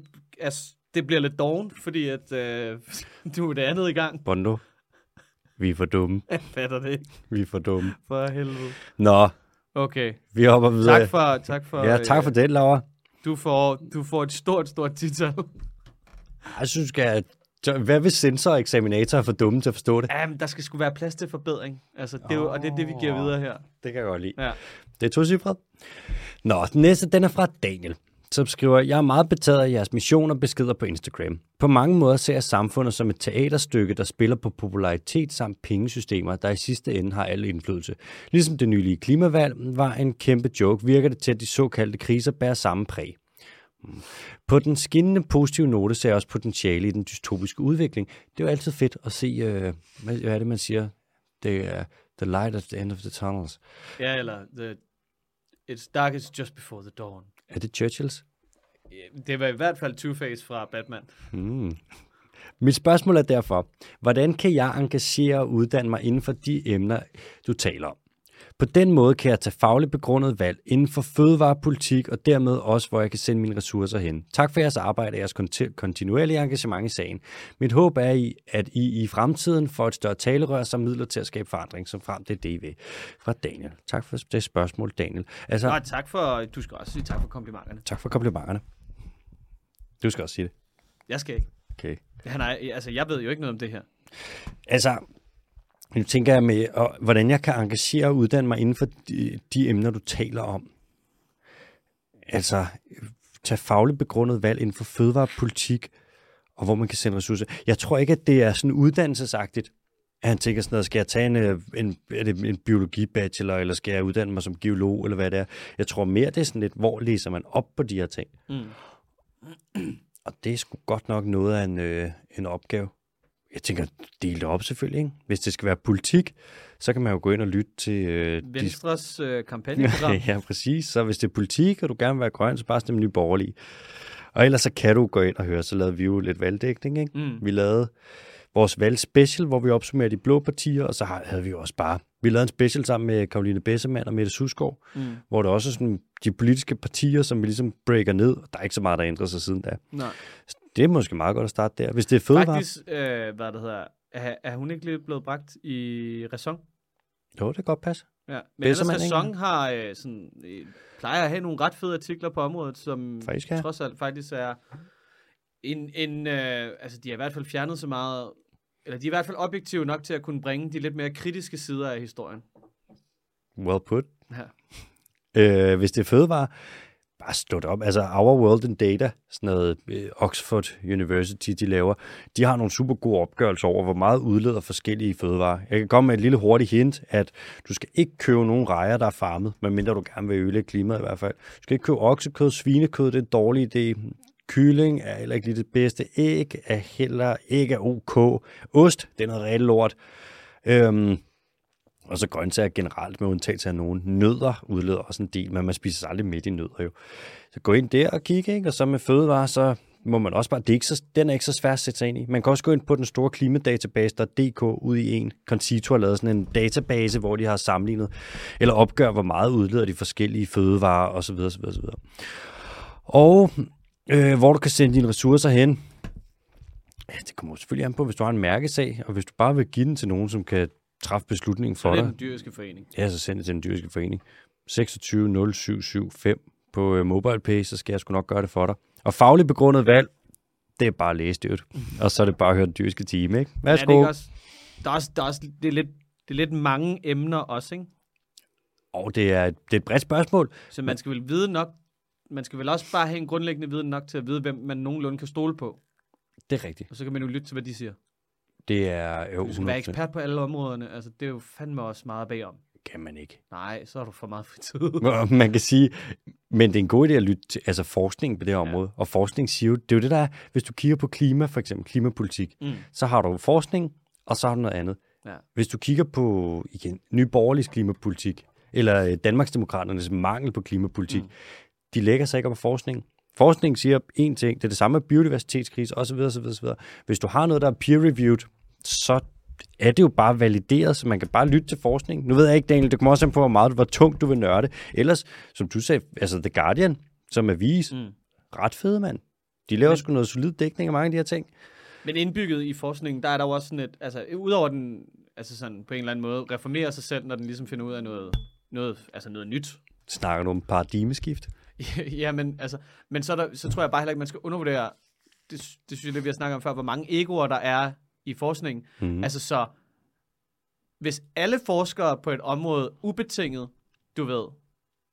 s- det bliver lidt dovent, fordi at øh, *laughs* du er det andet i gang. Bondo. Vi er for dumme. *laughs* Jeg fatter det ikke. Vi er for dumme. For helvede. Nå, Okay. vi hopper videre. Tak for, tak for, ja, tak for øh, det, Laura. Du får, du får et stort, stort tital. Jeg synes, skal... Hvad hvis sensor og eksaminator er for dumme til at forstå det? Jamen, der skal sgu være plads til forbedring. Altså, det er jo, og det er det, vi giver videre her. Det kan jeg godt lide. Ja. Det er to cifret. Nå, den næste, den er fra Daniel, som skriver, jeg er meget betaget af jeres mission og beskeder på Instagram. På mange måder ser jeg samfundet som et teaterstykke, der spiller på popularitet samt pengesystemer, der i sidste ende har al indflydelse. Ligesom det nylige klimavalg var en kæmpe joke, virker det til, at de såkaldte kriser bærer samme præg. Hmm. På den skinnende positive note ser jeg også potentiale i den dystopiske udvikling. Det er jo altid fedt at se, øh, hvad, hvad er det, man siger? Det er the light at the end of the tunnels. Ja, eller the, It's darkest just before the dawn. Er det Churchills? Det var i hvert fald Two-Face fra Batman. Hmm. Mit spørgsmål er derfor, hvordan kan jeg engagere og uddanne mig inden for de emner, du taler om? På den måde kan jeg tage fagligt begrundet valg inden for fødevarepolitik, og dermed også, hvor jeg kan sende mine ressourcer hen. Tak for jeres arbejde og jeres konti- kontinuerlige engagement i sagen. Mit håb er, i, at I i fremtiden får et større talerør som midler til at skabe forandring, som frem det er DV. Fra Daniel. Tak for det spørgsmål, Daniel. Altså, Nå, tak for, du skal også sige tak for komplimenterne. tak for komplimenterne. Du skal også sige det. Jeg skal ikke. Okay. Han er, altså, jeg ved jo ikke noget om det her. Altså, nu tænker jeg med, og, hvordan jeg kan engagere og uddanne mig inden for de, de emner, du taler om. Altså, tage fagligt begrundet valg inden for fødevarepolitik, og hvor man kan sende ressourcer. Jeg tror ikke, at det er sådan uddannelsesagtigt, at han tænker sådan noget, skal jeg tage en, en, er det en biologi-bachelor, eller skal jeg uddanne mig som geolog, eller hvad det er. Jeg tror mere, det er sådan lidt, hvor læser man op på de her ting. Mm. Og det er sgu godt nok noget af en, øh, en opgave. Jeg tænker, del det op selvfølgelig, ikke? Hvis det skal være politik, så kan man jo gå ind og lytte til... Øh. Venstres øh, kampagneprogram. *laughs* ja, præcis. Så hvis det er politik, og du gerne vil være grøn, så bare stem nye borgerlige. Og ellers så kan du gå ind og høre, så lavede vi jo lidt valgdækning, ikke? Mm. Vi lavede vores valgspecial, hvor vi opsummerer de blå partier, og så havde vi jo også bare... Vi lavede en special sammen med Karoline Bessemann og Mette Susgaard, Mm. hvor det også er sådan de politiske partier, som vi ligesom breaker ned. Der er ikke så meget, der ændrer sig siden da. Nej. Det er måske meget godt at starte der. Hvis det er fødevare... Faktisk, øh, hvad det hedder, er, er hun ikke lidt blevet bragt i ræson? Jo, det kan godt passe. Ja, men Bessermann, ellers? Ræson har øh, sådan, øh, plejer at have nogle ret fede artikler på området, som Faktisk, ja. trods alt faktisk er en, en øh, altså de har i hvert fald fjernet så meget, eller de er i hvert fald objektive nok til at kunne bringe de lidt mere kritiske sider af historien. Well put. Ja. Øh, hvis det er fødevare, bare slå det op. Altså Our World in Data, sådan noget øh, Oxford University, de laver, de har nogle super gode opgørelser over, hvor meget udleder forskellige fødevarer. Jeg kan komme med et lille hurtigt hint, at du skal ikke købe nogen rejer, der er farmet, medmindre du gerne vil øge klimaet i hvert fald. Du skal ikke købe oksekød, svinekød, det er en dårlig idé. Kylling er heller ikke lige det bedste. Æg er heller ikke ok. Ost, det er noget reelt lort. Øhm, og så grøntsager generelt, med undtagelse af nogen. Nødder udleder også en del, men man spiser aldrig midt i nødder jo. Så gå ind der og kigge, ikke? og så med fødevarer, så må man også bare, det er ikke så, den er ikke så svær at sætte sig ind i. Man kan også gå ind på den store klimadatabase, der er DK ud i en. Concito har lavet sådan en database, hvor de har sammenlignet, eller opgør, hvor meget udleder de forskellige fødevarer osv. osv., osv. Og øh, hvor du kan sende dine ressourcer hen. Ja, det kommer selvfølgelig an på, hvis du har en mærkesag, og hvis du bare vil give den til nogen, som kan træffe beslutningen for Så det er dig. den dyriske forening. Ja, så send det til den dyriske forening. 260775 på øh, MobilePay, så skal jeg sgu nok gøre det for dig. Og fagligt begrundet valg, det er bare det. Og så er det bare at høre den dyriske time, ikke? Ja, det er Værsgo. også, der er også, der er også, det er lidt, det er lidt mange emner også, ikke? Og det er, det er et bredt spørgsmål. Så man skal vel vide nok, man skal vel også bare have en grundlæggende viden nok til at vide, hvem man nogenlunde kan stole på. Det er rigtigt. Og så kan man jo lytte til, hvad de siger. Det er jo Du skal være 100%. ekspert på alle områderne. Altså, det er jo fandme også meget bagom. kan man ikke. Nej, så har du for meget fritid. Man kan sige, men det er en god idé at lytte til altså forskning på det her område. Og forskning siger jo, det er jo det der, er, hvis du kigger på klima, for eksempel klimapolitik, Mm. så har du forskning, og så har du noget andet. Ja. Hvis du kigger på igen, Nye Borgerliges klimapolitik, eller øh, Danmarksdemokraternes mangel på klimapolitik, mm. de lægger sig ikke på forskning. Forskning siger én ting, det er det samme med biodiversitetskrise osv. osv., osv. Hvis du har noget, der er peer-reviewed, så er det jo bare valideret, så man kan bare lytte til forskning. Nu ved jeg ikke, Daniel, det kommer også an på, hvor meget hvor tungt du vil nørde. Ellers, som du sagde, altså The Guardian, som avis, Mm. mm. ret fede, mand. De laver Men- sgu noget solid dækning af mange af de her ting. Men indbygget i forskningen, der er der jo også sådan et, altså udover den, altså sådan på en eller anden måde, reformerer sig selv, når den ligesom finder ud af noget, noget, altså noget nyt. Snakker du om paradigmeskift? *laughs* ja, men, altså, men så, er der, så tror jeg bare heller ikke, man skal undervurdere, det, det synes jeg, det vi har snakket om før, hvor mange egoer der er i forskningen. Mm. Altså så, hvis alle forskere på et område ubetinget, du ved,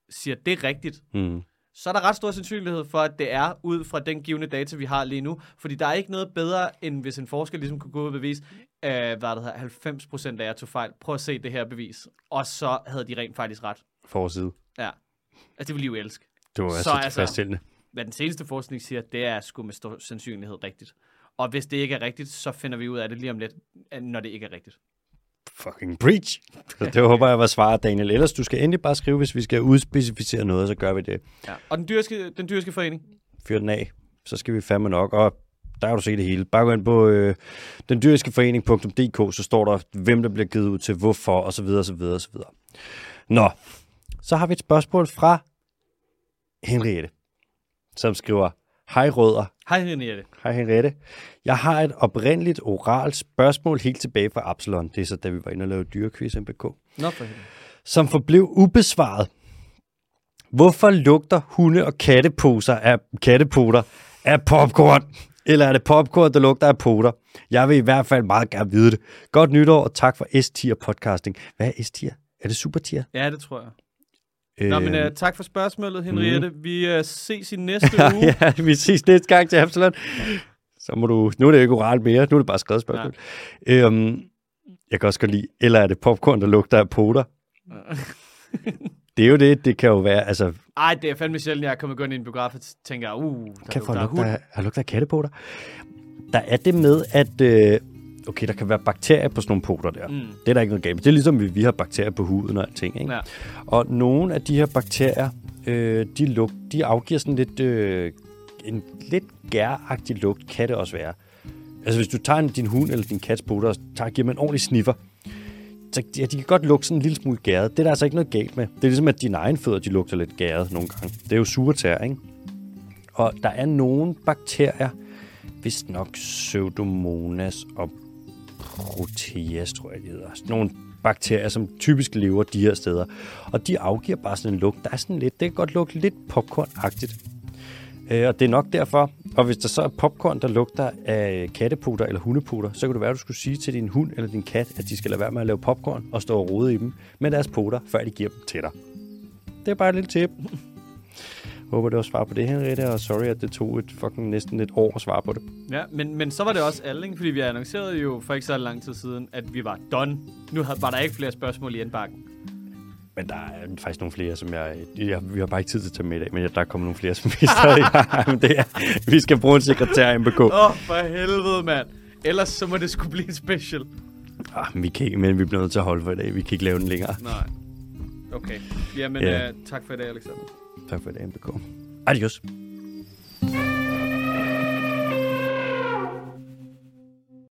siger, det er rigtigt, Mm. så er der ret stor sandsynlighed for, at det er ud fra den givende data, vi har lige nu. Fordi der er ikke noget bedre, end hvis en forsker ligesom kunne gå ud og bevise, øh, hvad det hedder, 90% af jer tog fejl. Prøv at se det her bevis. Og så havde de rent faktisk ret. Forside. Ja. Altså, det ville de jo elske. Det var Så altså tilfredsstillende. Hvad den seneste forskning siger, det er sgu med stor sandsynlighed rigtigt. Og hvis det ikke er rigtigt, så finder vi ud af det lige om lidt, når det ikke er rigtigt. Fucking preach. Så det håber jeg var svaret, Daniel. Ellers du skal endelig bare skrive, hvis vi skal udspecificere noget, så gør vi det. Ja. Og den dyrske, den dyrske forening, Fyr den af. Så skal vi fandme nok. Og der kan du se det hele. Bare gå ind på øh, den dyriske forening.dk, så står der, hvem der bliver givet ud til, hvorfor, og så videre, og så videre, og så videre. Nå, så har vi et spørgsmål fra Henriette, som skriver, Hej rødder, hej Henriette. Hej Henriette. Jeg har et oprindeligt oralt spørgsmål helt tilbage fra Absalon. Det er så, da vi var inde og lavede dyrequiz MBK. Nå for helvede. Som forblev ubesvaret. Hvorfor lugter hunde- og katteposer af kattepoter af popcorn? Eller er det popcorn, der lugter af poter? Jeg vil i hvert fald meget gerne vide det. Godt nytår, og tak for S-tier podcasting. Hvad er S-tier? Er det super-tier? Ja, det tror jeg. Nå, men Øhm, uh, tak for spørgsmålet, Henriette. Mm. Vi uh, ses i næste *laughs* uge. ja, vi ses næste gang til Absalon. Så må du... Nu er det ikke oralt mere, nu er det bare skrevet spørgsmål. Øhm, jeg kan også godt lide, eller er det popcorn, der lugter af poter? *laughs* Det er jo det, det kan jo være, altså, Ej, det er fandme sjældent, jeg er kommet gående i en biograf og tænker, uh, der kan lugter af hund. af lugter af kattepoter. Der er det med, at øh, okay, der kan være bakterier på sådan nogle poter der. Mm. Det er der ikke noget galt med. Det er ligesom, vi, vi har bakterier på huden og alting. Ikke? Ja. Og nogle af de her bakterier, øh, de, lug, de afgiver sådan lidt, øh, en lidt gæragtig lugt, kan det også være. Altså hvis du tager en, din hund eller din kats poter og tager, giver dem en ordentlig sniffer, så ja, de kan godt lugte sådan en lille smule gæret. Det er der altså ikke noget galt med. Det er ligesom, at dine egne fødder, de lugter lidt gæret nogle gange. Det er jo suretær, ikke? Og der er nogle bakterier, vist nok Pseudomonas og Proteas, tror jeg, de hedder. Sådan nogle bakterier, som typisk lever de her steder. Og de afgiver bare sådan en lugt. Der er sådan lidt, det kan godt lugte lidt popcornagtigt. Øh, og det er nok derfor, og hvis der så er popcorn, der lugter af katteputer eller hundeputer, så kan det være, at du skulle sige til din hund eller din kat, at de skal lade være med at lave popcorn og stå og rode i dem med deres poter, før de giver dem til dig. Det er bare et lille tip. Håber, det var svar på det, Henriette, og sorry, at det tog et fucking næsten et år at svare på det. Ja, men, men så var det også alle, ikke? fordi vi annoncerede jo for ikke så lang tid siden, at vi var done. Nu havde, var der ikke flere spørgsmål i indbakken. Men der er faktisk nogle flere, som jeg... jeg vi har bare ikke tid til at tage med i dag, men der kommer nogle flere, som vi stadig *laughs* har. Men det er, vi skal bruge en sekretær i MBK. Åh, oh, for helvede, mand. Ellers så må det skulle blive en special. Ah, vi kan ikke, men vi bliver nødt til at holde for i dag. Vi kan ikke lave den længere. Nej. Okay. Jamen, Ja. uh, tak for i dag, Alexander. Tak for i dag, MBK. Adios.